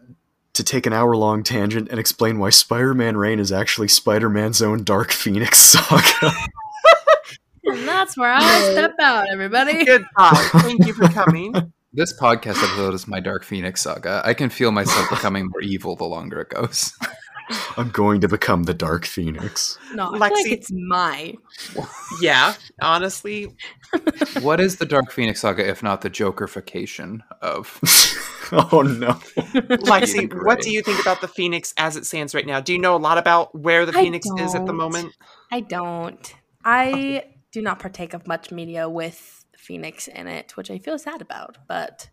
to take an hour long tangent and explain why Spider-Man Reign is actually Spider-Man's own Dark Phoenix saga. And that's where I step out, everybody. Goodbye. Thank you for coming. This podcast episode is my Dark Phoenix saga. I can feel myself becoming more evil the longer it goes. I'm going to become the Dark Phoenix. No, I feel like Lexi- it's my. Yeah, honestly, What is the Dark Phoenix saga if not the Jokerification of oh no. Lexi, what do you think about the Phoenix as it stands right now? Do you know a lot about where the I Phoenix is at the moment? I don't. I do not partake of much media with Phoenix in it, which I feel sad about. But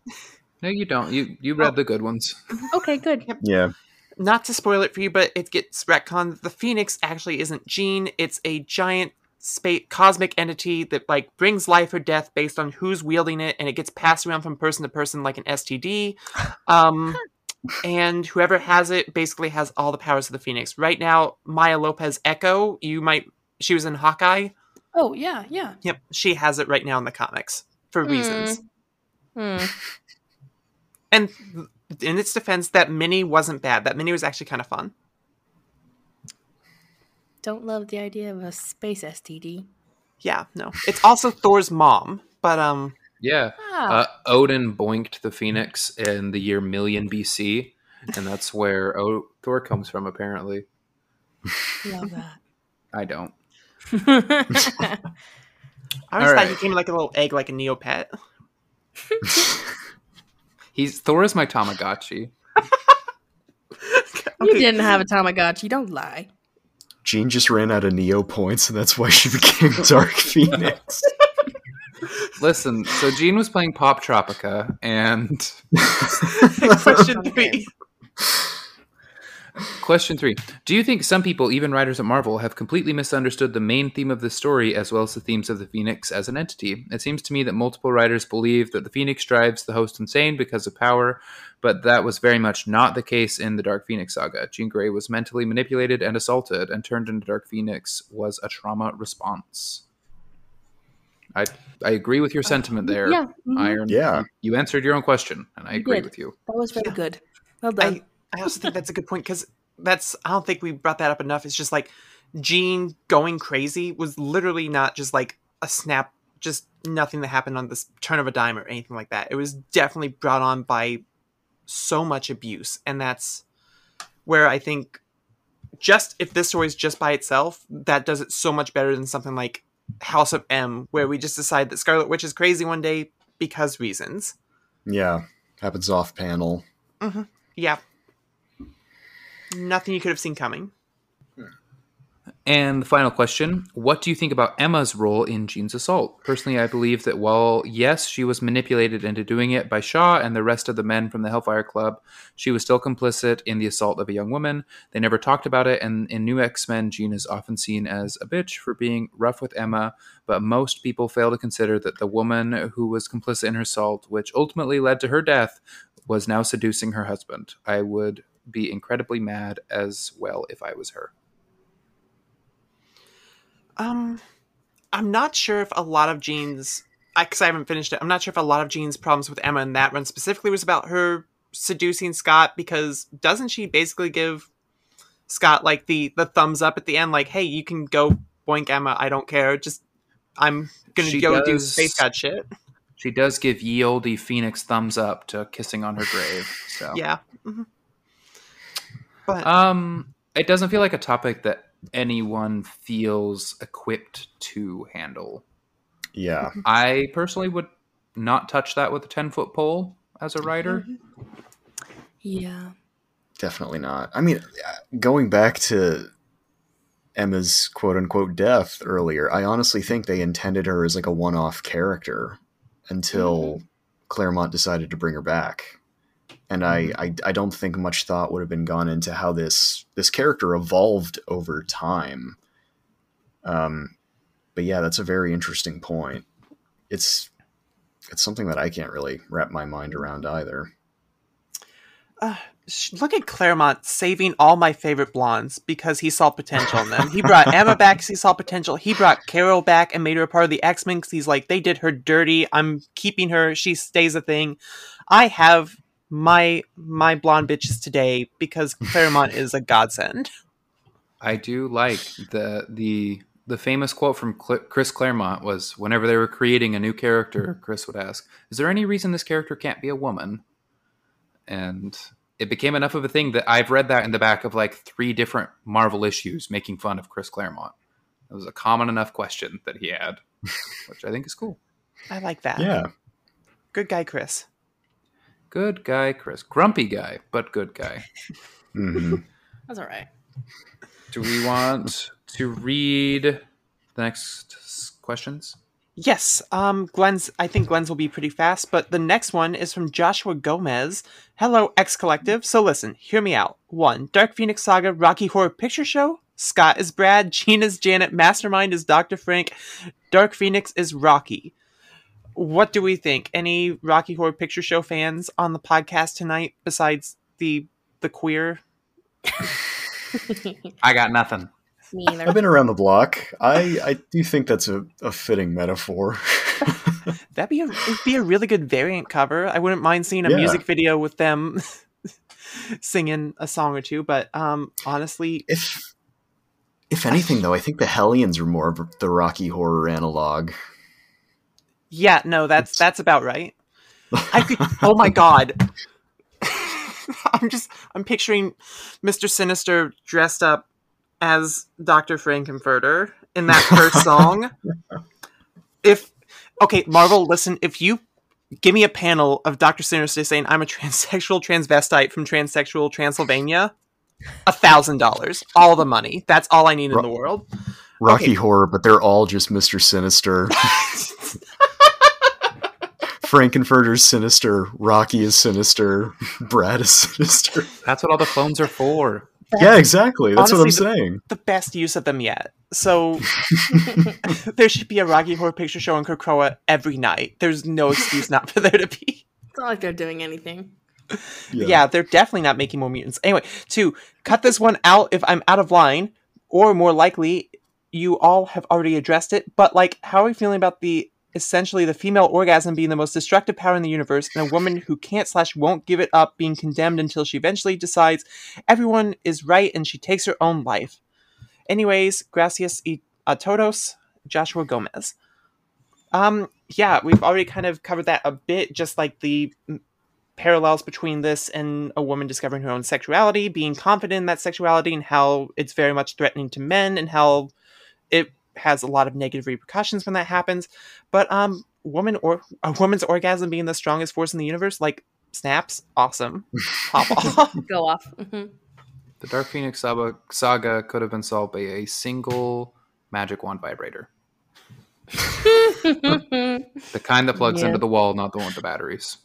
No, you don't. You you read oh. the good ones. okay, good. Yeah. Not to spoil it for you, but it gets retconned. The Phoenix actually isn't Jean. It's a giant space cosmic entity that like brings life or death based on who's wielding it, and it gets passed around from person to person like an STD. Um, and whoever has it basically has all the powers of the Phoenix. Right now, Maya Lopez Echo, you might she was in Hawkeye. Oh yeah, yeah. Yep, she has it right now in the comics for reasons. Hmm. And in its defense, that mini wasn't bad. That mini was actually kind of fun. Don't love the idea of a space STD. Yeah, no. It's also Thor's mom, but um Yeah. Ah, Uh, Odin boinked the Phoenix in the year million BC, and that's where o- Thor comes from, apparently. love that. I don't. that. I always thought he came like a little egg like a Neopet. He's Thor is my Tamagotchi. You didn't have a Tamagotchi. Don't lie. Jean just ran out of Neo points, and that's why she became Dark Phoenix. Listen, so Jean was playing Poptropica, and Question three. Question three: Do you think some people, even writers at Marvel, have completely misunderstood the main theme of the story as well as the themes of the Phoenix as an entity? It seems to me that multiple writers believe that the Phoenix drives the host insane because of power, but that was very much not the case in the Dark Phoenix saga. Jean Grey was mentally manipulated and assaulted, and turned into Dark Phoenix was a trauma response. I I agree with your sentiment there, Yeah, mhm. Iron. Yeah. You answered your own question, and I You agree did. with you. That was very Yeah. good. Well done. I, I also think that's a good point because that's I don't think we brought that up enough. It's just like Jean going crazy was literally not just like a snap, just nothing that happened on this turn of a dime or anything like that. It was definitely brought on by so much abuse, and that's where I think just if this story is just by itself, that does it so much better than something like House of M, where we just decide that Scarlet Witch is crazy one day because reasons. yeah. Happens off panel. Mm-hmm. Yeah. Nothing you could have seen coming. And the final question What do you think about Emma's role in Jean's assault? Personally, I believe that while, yes, she was manipulated into doing it by Shaw and the rest of the men from the Hellfire Club, she was still complicit in the assault of a young woman. They never talked about it, and in New X Men, Jean is often seen as a bitch for being rough with Emma, but most people fail to consider that the woman who was complicit in her assault, which ultimately led to her death, was now seducing her husband. I would be incredibly mad as well if I was her. Um, I'm not sure if a lot of Jean's, because I, haven't finished it. I'm not sure if a lot of Jean's problems with Emma in that run specifically was about her seducing Scott. Because doesn't she basically give Scott like the the thumbs up at the end, like, "Hey, you can go boink Emma. I don't care. Just I'm gonna She go do does- space god shit." She does give ye olde Phoenix thumbs up to kissing on her grave. So Yeah. mhm. But um, it doesn't feel like a topic that anyone feels equipped to handle. Yeah. I personally would not touch that with a ten foot pole as a writer. yeah. Definitely not. I mean, uh, going back to Emma's quote unquote death earlier, I honestly think they intended her as like a one off character until Claremont decided to bring her back. And I, I, I don't think much thought would have been gone into how this this character evolved over time. Um, but yeah, that's a very interesting point. It's it's something that I can't really wrap my mind around either. uh, sh- look at Claremont saving all my favorite blondes because he saw potential in them. He brought Emma back because he saw potential. He brought Carol back and made her a part of the X Men because he's like, they did her dirty. I'm keeping her. She stays a thing. I have my my blonde bitches today because Claremont is a godsend. I do like the the the famous quote from Cl- Chris Claremont was whenever they were creating a new character, mm-hmm. Chris would ask, "Is there any reason this character can't be a woman?" And it became enough of a thing that I've read that in the back of like three different Marvel issues making fun of Chris Claremont. It was a common enough question that he had, which I think is cool. I like that. Yeah. good guy, Chris. Good guy, Chris. Grumpy guy, but good guy. hmm That's all right. Do we want to read the next questions? Yes, um, Glenn's. I think Glenn's will be pretty fast, but the next one is from Joshua Gomez. Hello, X Collective. So listen, hear me out. One, Dark Phoenix Saga Rocky Horror Picture Show. Scott is Brad, Jean's Janet, Mastermind is Dr. Frank, Dark Phoenix is Rocky. What do we think? Any Rocky Horror Picture Show fans on the podcast tonight besides the the queer? I got nothing. Me I've been around the block. I, I do think that's a, a fitting metaphor. That'd be a it'd be a really good variant cover. I wouldn't mind seeing a Yeah. music video with them singing a song or two, but um honestly, if if anything, though, I think the Hellions are more of the Rocky Horror analog. Yeah, no, that's that's about right. I could oh my god. I'm just I'm picturing Mr. Sinister dressed up as Dr. Frank-N-Furter in that first song. If okay, Marvel, listen, if you give me a panel of Dr. Sinister saying I'm a transsexual transvestite from transsexual Transylvania, a thousand dollars. All the money. That's all I need in the world. Rocky Okay. Horror, but they're all just Mr. Sinister. Frank-N-Furter's sinister, Rocky is sinister, Brad is sinister. That's what all the phones are for. Yeah, exactly. That's Honestly, what I'm saying. the best use of them yet. So there should be a Rocky Horror Picture Show in Krakoa every night. There's no excuse not for there to be. It's not like they're doing anything. Yeah. they're definitely not making more mutants. Anyway, to cut this one out if I'm out of line, or more likely, you all have already addressed it. But like, how are we feeling about the essentially the female orgasm being the most destructive power in the universe, and a woman who can't slash won't give it up being condemned until she eventually decides everyone is right and she takes her own life. Anyways, gracias y a todos, Joshua Gomez. Um, yeah, we've already kind of covered that a bit, just like the parallels between this and a woman discovering her own sexuality, being confident in that sexuality, and how it's very much threatening to men, and how it has a lot of negative repercussions when that happens. But um, woman or a woman's orgasm being the strongest force in the universe, like snaps, awesome. Pop off. Go off. Mhm. The Dark Phoenix saga, saga could have been solved by a single magic wand vibrator. The kind that plugs Yeah. into the wall, not the one with the batteries.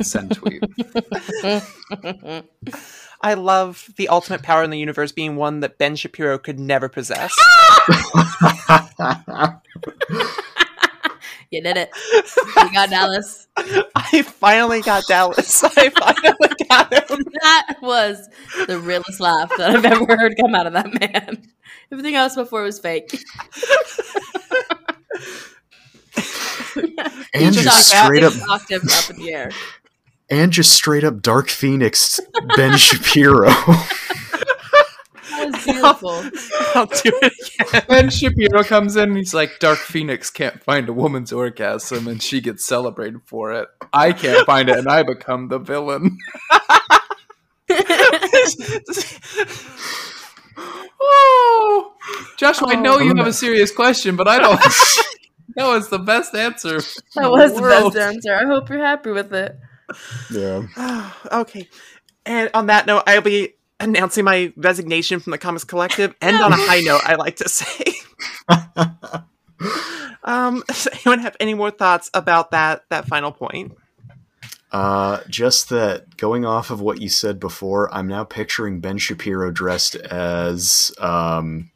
Send tweet. I love the ultimate power in the universe being one that Ben Shapiro could never possess. you did it. You got Dallas. I finally got Dallas. I finally got him. That was the realest laugh that I've ever heard come out of that man. Everything else before was fake. and just just straight up Six octaves up in the air. and just straight up Dark Phoenix Ben Shapiro. That was beautiful. I'll do it again. Ben Shapiro comes in and he's like, Dark Phoenix can't find a woman's orgasm and she gets celebrated for it. I can't find it and I become the villain. oh, Joshua, I know you oh. have a serious question, but I don't. That was the best answer. That was the World. best answer. I hope you're happy with it. yeah. okay. And on that note, I'll be announcing my resignation from the Comics Collective. And on a high note, I like to say. um, does anyone have any more thoughts about that that final point? Uh, just that going off of what you said before, I'm now picturing Ben Shapiro dressed as um,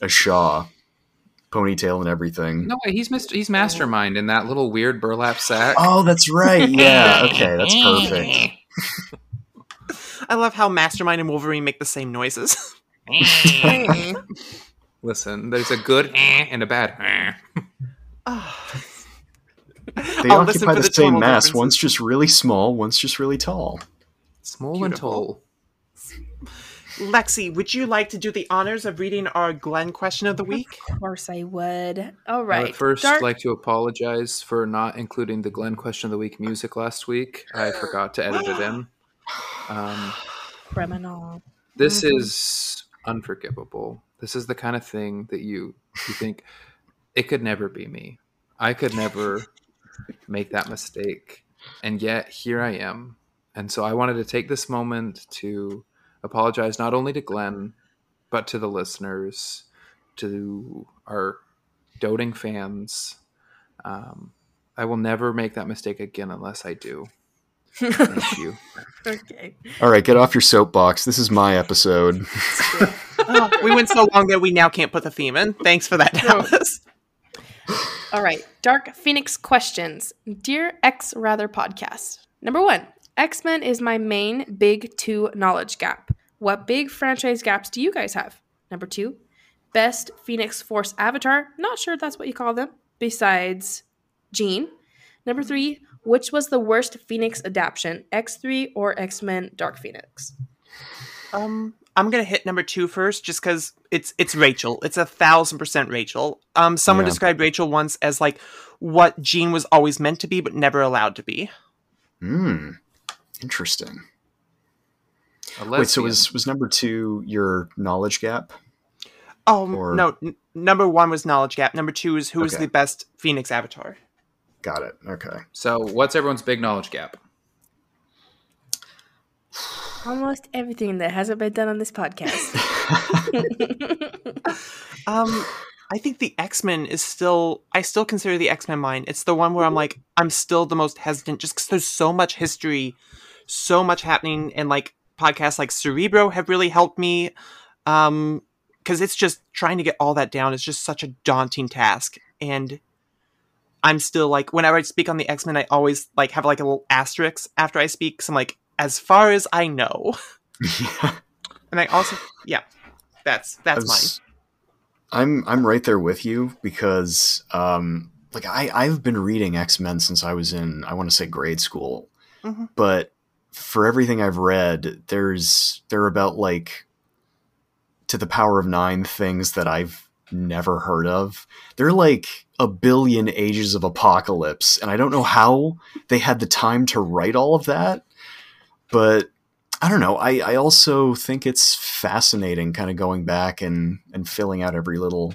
a Shaw, ponytail and everything. No way, he's Mr. He's Mastermind in that little weird burlap sack. Oh, that's right. Yeah. Okay, that's perfect. I love how Mastermind and Wolverine make the same noises. Listen, there's a good eh and a bad eh. Ah. They I'll occupy the, the same mass. differences. One's just really small. One's just really tall. Small and tall. Lexi, would you like to do the honors of reading our Glenn question of the week? Of course I would. All right. I would first Dark- like to apologize for not including the Glenn question of the week music last week. I forgot to edit it in. Um, criminal. this Mhm. is unforgivable. This is the kind of thing that you you think it could never be me. I could never make that mistake. And yet here I am. And so I wanted to take this moment to apologize not only to Glenn, but to the listeners, to our doting fans. Um, I will never make that mistake again unless I do. Thank you. okay. All right, get off your soapbox. This is my episode. Oh, we went so long that we now can't put the theme in. Thanks for that, Dallas. All right. Dark Phoenix questions. Dear X Rather podcast. Number one X Men is my main big two knowledge gap. What big franchise gaps do you guys have? Number two, best Phoenix Force avatar. Not sure if that's what you call them, besides Jean. Number three, which was the worst Phoenix adaptation, X3 or X Men Dark Phoenix? Um, I'm gonna hit number two first, just because it's it's Rachel. It's a thousand percent Rachel. Um, someone Yeah. described Rachel once as like what Jean was always meant to be, but never allowed to be. Hmm. Interesting. A Wait, so was was number two your knowledge gap? Oh Or- no, n- number one was knowledge gap. Number two is who is Okay. the best Phoenix avatar. Got it. Okay. so what's everyone's big knowledge gap? Almost everything that hasn't been done on this podcast. Um, I think the X Men is still. I still consider the X Men mine. It's the one where I'm like, I'm still the most hesitant, just because there's so much history, so much happening, and like podcasts like Cerebro have really helped me. Um, because it's just trying to get all that down is just such a daunting task, and I'm still like, whenever I speak on the X Men, I always like have like a little asterisk after I speak. So I'm like, as far as I know, and I also, yeah, that's that's mine. I'm I'm right there with you because um like I I've been reading X-Men since I was in I want to say grade school. Mhm. But for everything I've read, there's there are about like to the power of 9 things that I've never heard of. They're like a billion ages of apocalypse and I don't know how they had the time to write all of that. But I don't know. I, I also think it's fascinating kind of going back and, and filling out every little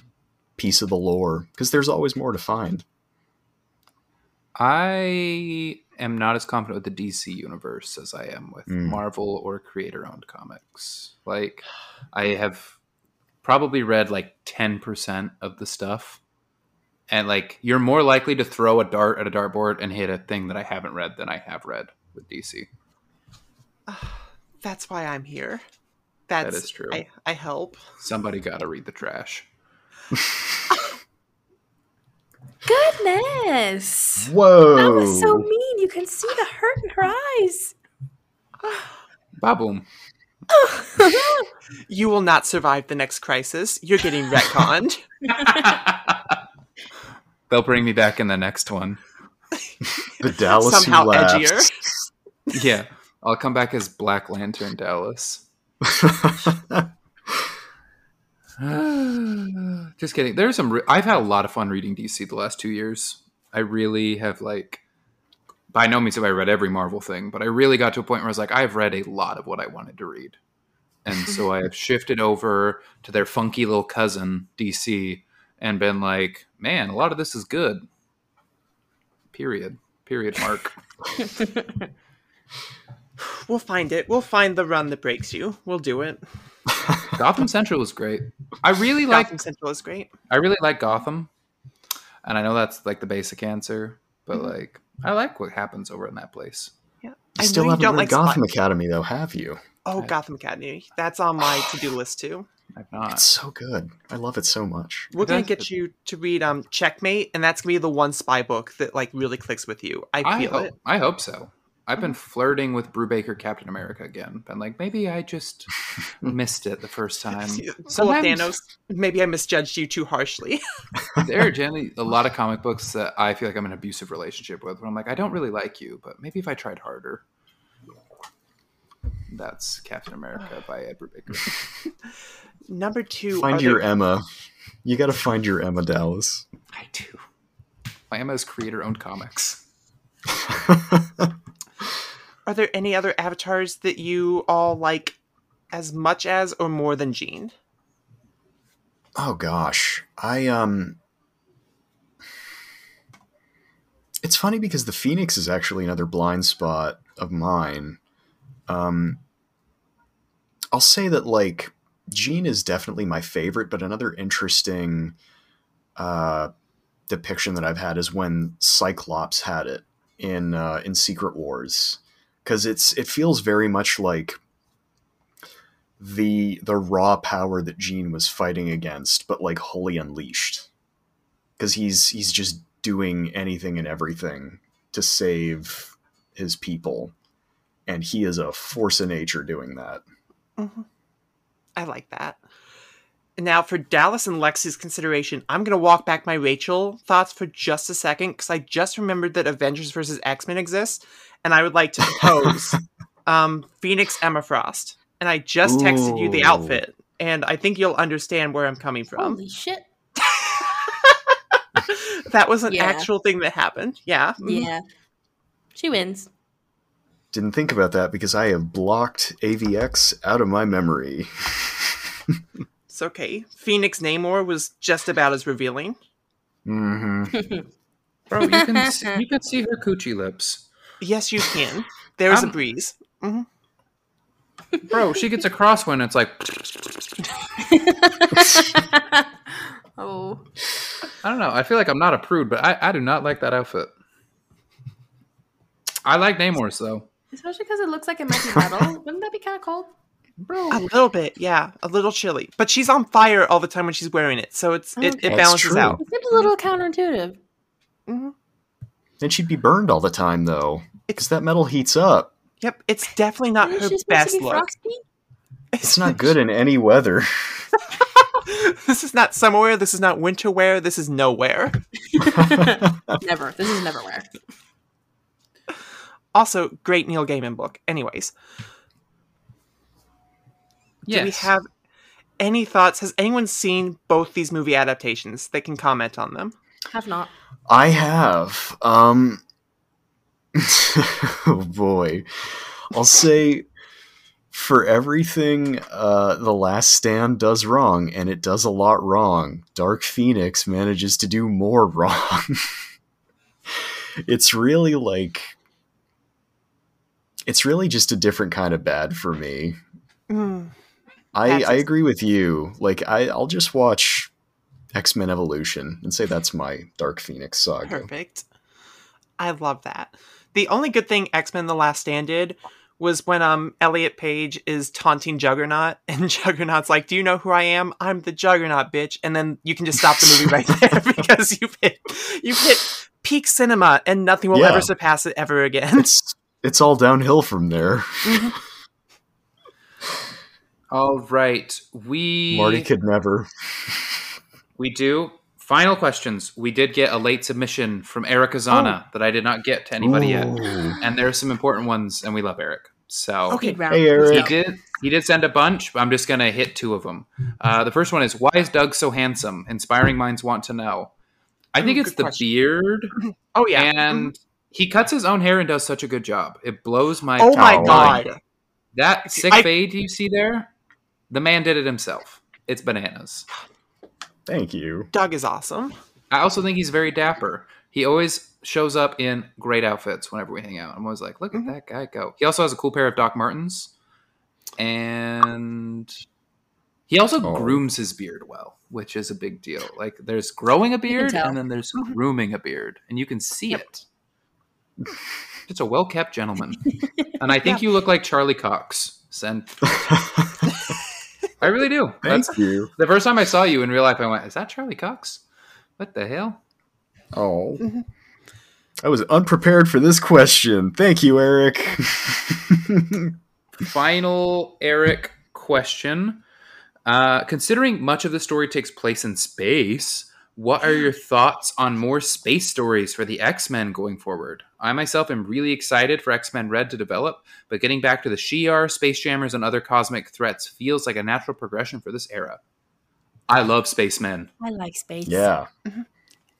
piece of the lore because there's always more to find. I am not as confident with the DC universe as I am with Mm. Marvel or creator owned comics. Like, I have probably read like 10% of the stuff. And like, you're more likely to throw a dart at a dartboard and hit a thing that I haven't read than I have read with DC. That's why I'm here. That's is true. I, I help. Somebody got to read the trash. Goodness. Whoa! That was so mean. You can see the hurt in her eyes. Baboom. You will not survive the next crisis. You're getting retconned. They'll bring me back in the next one. the Dallas Somehow who laughs. edgier. Yeah. I'll come back as Black Lantern Dallas. Just kidding. There's some. Re- I've had a lot of fun reading DC the last two years. I really have like. By no means have I read every Marvel thing, but I really got to a point where I was like, I've read a lot of what I wanted to read, and so I have shifted over to their funky little cousin DC, and been like, man, a lot of this is good. Period. Period. Mark. We'll find it. We'll find the run that breaks you. We'll do it. Gotham Central was great. I really like Gotham Central is great. I really like Gotham, and I know that's like the basic answer, but Mm-hmm. like I like what happens over in that place. Yeah. You I still know haven't don't read like Gotham Spot- Academy though, have you? Oh, Gotham Academy. That's on my to-do list too. I've not. It's so good. I love it so much. We're gonna get you to read um Checkmate, and that's gonna be the one spy book that like really clicks with you. I I feel hope, it. I hope so. I've been Mm-hmm. flirting with Brubaker Captain America again. Been like, maybe I just missed it the first time. Full of Sometimes- Thanos. Maybe I misjudged you too harshly. there are generally a lot of comic books that I feel like I'm in an abusive relationship with. Where I'm like, I don't really like you, but maybe if I tried harder. That's Captain America by Ed Brubaker. Number two. Find your there- Emma. You got to find your Emma Dallas. I do. My Emma's creator-owned comics. Are there any other avatars that you all like as much as or more than Jean? Oh gosh, I um. It's funny because the Phoenix is actually another blind spot of mine. Um, I'll say that like Jean is definitely my favorite, but another interesting uh, depiction that I've had is when Cyclops had it in uh, in Secret Wars, because it's it feels very much like the the raw power that Jean was fighting against, but like wholly unleashed. Because he's he's just doing anything and everything to save his people, and he is a force of nature doing that. Mhm. I like that. Now for Dallas and Lexi's consideration, I'm going to walk back my Rachel thoughts for just a second because I just remembered that Avengers versus X Men exists, and I would like to propose um, Phoenix Emma Frost. And I just texted you the outfit, and I think you'll understand where I'm coming from. Holy shit. that was an Yeah. actual thing that happened. Yeah. Mhm. Yeah. She wins. Didn't think about that because I have blocked AVX out of my memory. It's okay. Phoenix Namor was just about as revealing. hmm Bro, you can see, you can see her coochie lips. Yes, you can. There's a I'm- breeze. Mm-hmm. Bro, she gets a crosswind. It's like oh. I don't know. I feel like I'm not a prude, but I, I do not like that outfit. I like Namor's though. Especially because it looks like it might be metal. Wouldn't that be kind of cold? Bro, A little bit, yeah, a little chilly. But she's on fire all the time when she's wearing it, so it's it, Okay. it That's balances true. out. It seems a little counterintuitive. Mm-hmm. Then she'd be burned all the time, though, because that metal heats up. Yep, it's definitely not her best to be look. frosty? It's not good in any weather. this is not summer wear. This is not winter wear. This is nowhere. Never. This is never wear. Also, great Neil Gaiman book. Anyways, yes. do we have any thoughts? Has anyone seen both these movie adaptations? They can comment on them. Have not. I have. Um. oh boy, I'll say for everything uh, the Last Stand does wrong, and it does a lot wrong. Dark Phoenix manages to do more wrong. it's really like. It's really just a different kind of bad for me. Mm, I, I agree with you. Like I, I'll just watch X Men Evolution and say that's my Dark Phoenix saga. perfect. I love that. The only good thing X Men: The Last Stand did was when um Elliot Page is taunting Juggernaut, and Juggernaut's like, "Do you know who I am? I'm the Juggernaut, bitch!" And then you can just stop the movie right there because you've hit you've hit peak cinema, and nothing will Yeah. ever surpass it ever again. It's it's all downhill from there. All right. We Marty could never. we do. Final questions. We did get a late submission from Eric Azana that I did not get to anybody yet. and there are some important ones and we love Eric. So Okay. Speed round. Hey, He Eric. did. He did send a bunch. But I'm just gonna hit two of them. Uh, the first one is why is Doug so handsome? Inspiring minds want to know. I think Ooh, it's the question. beard, oh yeah, and he cuts his own hair and does such a good job. It blows my. oh my Oh. god, That sick I- fade you see there, the man did it himself. It's bananas. Thank you. Doug is awesome. I also think he's very dapper. He always shows up in great outfits whenever we hang out. I'm always like, look at that guy go. He also has a cool pair of Doc Martens, and he also Oh. grooms his beard well, which is a big deal. Like, there's growing a beard, and then there's Mhm. grooming a beard, and you can see it. It's a well kept gentleman, and I think you look like Charlie Cox. Send. I really do. Thank That's you. the first time I saw you in real life. I went, "Is that Charlie Cox? What the hell?" Oh. Mhm. I was unprepared for this question. Thank you, Eric. Final Eric question. Uh, considering much of the story takes place in space, what are your thoughts on more space stories for the X Men going forward? I myself am really excited for X Men Red to develop, but getting back to the Shi'ar, Space Jammers, and other cosmic threats feels like a natural progression for this era. I love spacemen. I like space. yeah. Mm-hmm.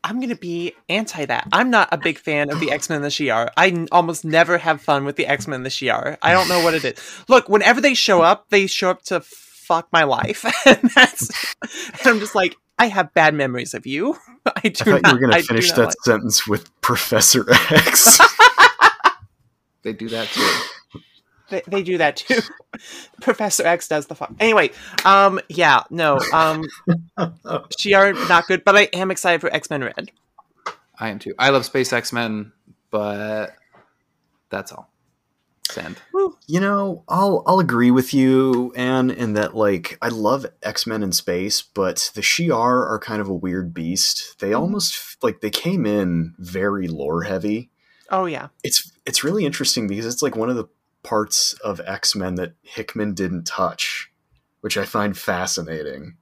I'm gonna be anti that. I'm not a big fan of the X Men and the Shi'ar. I n- almost never have fun with the X Men and the Shi'ar. I don't know what it is. Look, whenever they show up, they show up to fuck my life, and that's. And I'm just like, I have bad memories of you. I I do thought you were going to finish that like- sentence with Professor X. They do that too. They, they do that too. Professor X does the fun. Anyway, um, yeah, no, um, Shi'ar not good, but I am excited for X Men Red. I am too. I love Space X Men, but that's all. Send. You know, I'll I'll agree with you, Anne, in that like I love X Men in space, but the Shi'ar are kind of a weird beast. They almost like they came in very lore heavy. Oh yeah, It's it's really interesting because it's like one of the parts of X Men that Hickman didn't touch, which I find fascinating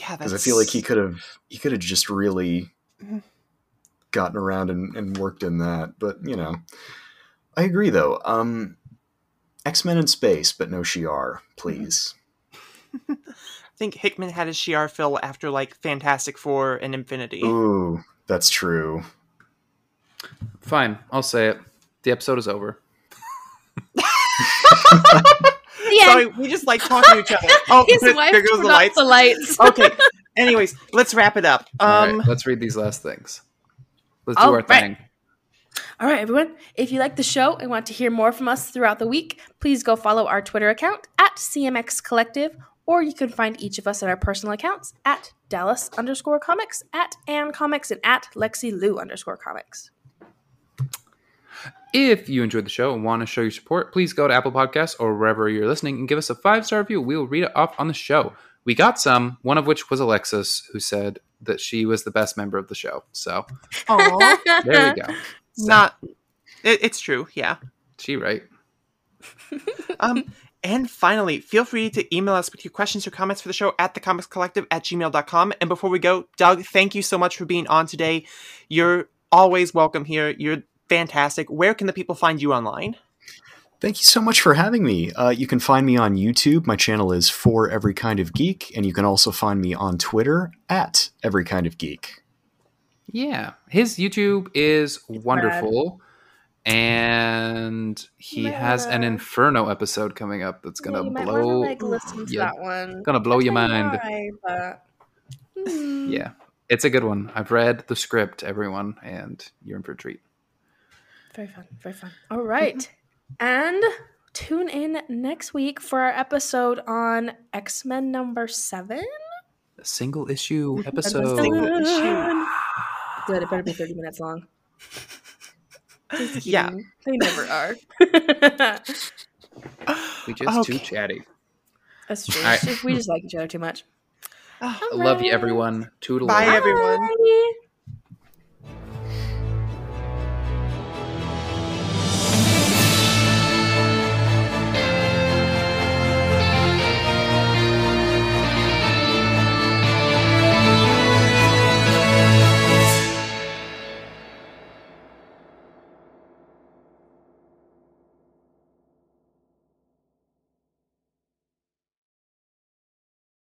yeah. Because I feel like he could have he could have just really Mhm. gotten around and, and worked in that. But you know, I agree though. Um, X Men in space, but no Shi'ar, please. I think Hickman had his Shi'ar fill after like Fantastic Four and Infinity. Ooh, that's true. Fine, I'll say it. The episode is over. The end. Sorry, we just like talking to each other. Oh, His there, wife there goes the off lights. the lights. okay. Anyways, let's wrap it up. All Um, right, let's read these last things. Let's do our right. thing. All right, everyone. If you like the show and want to hear more from us throughout the week, please go follow our Twitter account at CMX Collective, or you can find each of us at our personal accounts at Dallas underscore comics, at Ann Comics, and at Lexi Lou underscore comics. If you enjoyed the show and want to show your support, please go to Apple Podcasts or wherever you're listening and give us a five star review. We will read it off on the show. We got some, one of which was Alexis, who said that she was the best member of the show. So aw, there we go. So, not. It, it's true. Yeah. she right. Um, and finally, feel free to email us with your questions or comments for the show at thecomicscollective at gmail.com. And before we go, Doug, thank you so much for being on today. You're always welcome here. You're fantastic. Where can the people find you online? Thank you so much for having me. Uh, you can find me on YouTube. My channel is For Every Kind of Geek, and you can also find me on Twitter at Every Kind of Geek. Yeah. His YouTube is wonderful. And he has an Inferno episode coming up that's gonna might blow wanna, like listen to yeah, that one. gonna blow your don't know mind. why, but- Hmm. Yeah. It's a good one. I've read the script, everyone, and you're in for a treat. Very fun. Very fun. All right. And tune in next week for our episode on X Men number seven. A single issue episode. Single issue. Dun. Good. It better be 30 minutes long. Yeah. They never are. We just Okay. too chatty. That's true. All right. We just like each other too much. Ah, Love you, everyone. Toodaloo. Bye, everyone. Bye.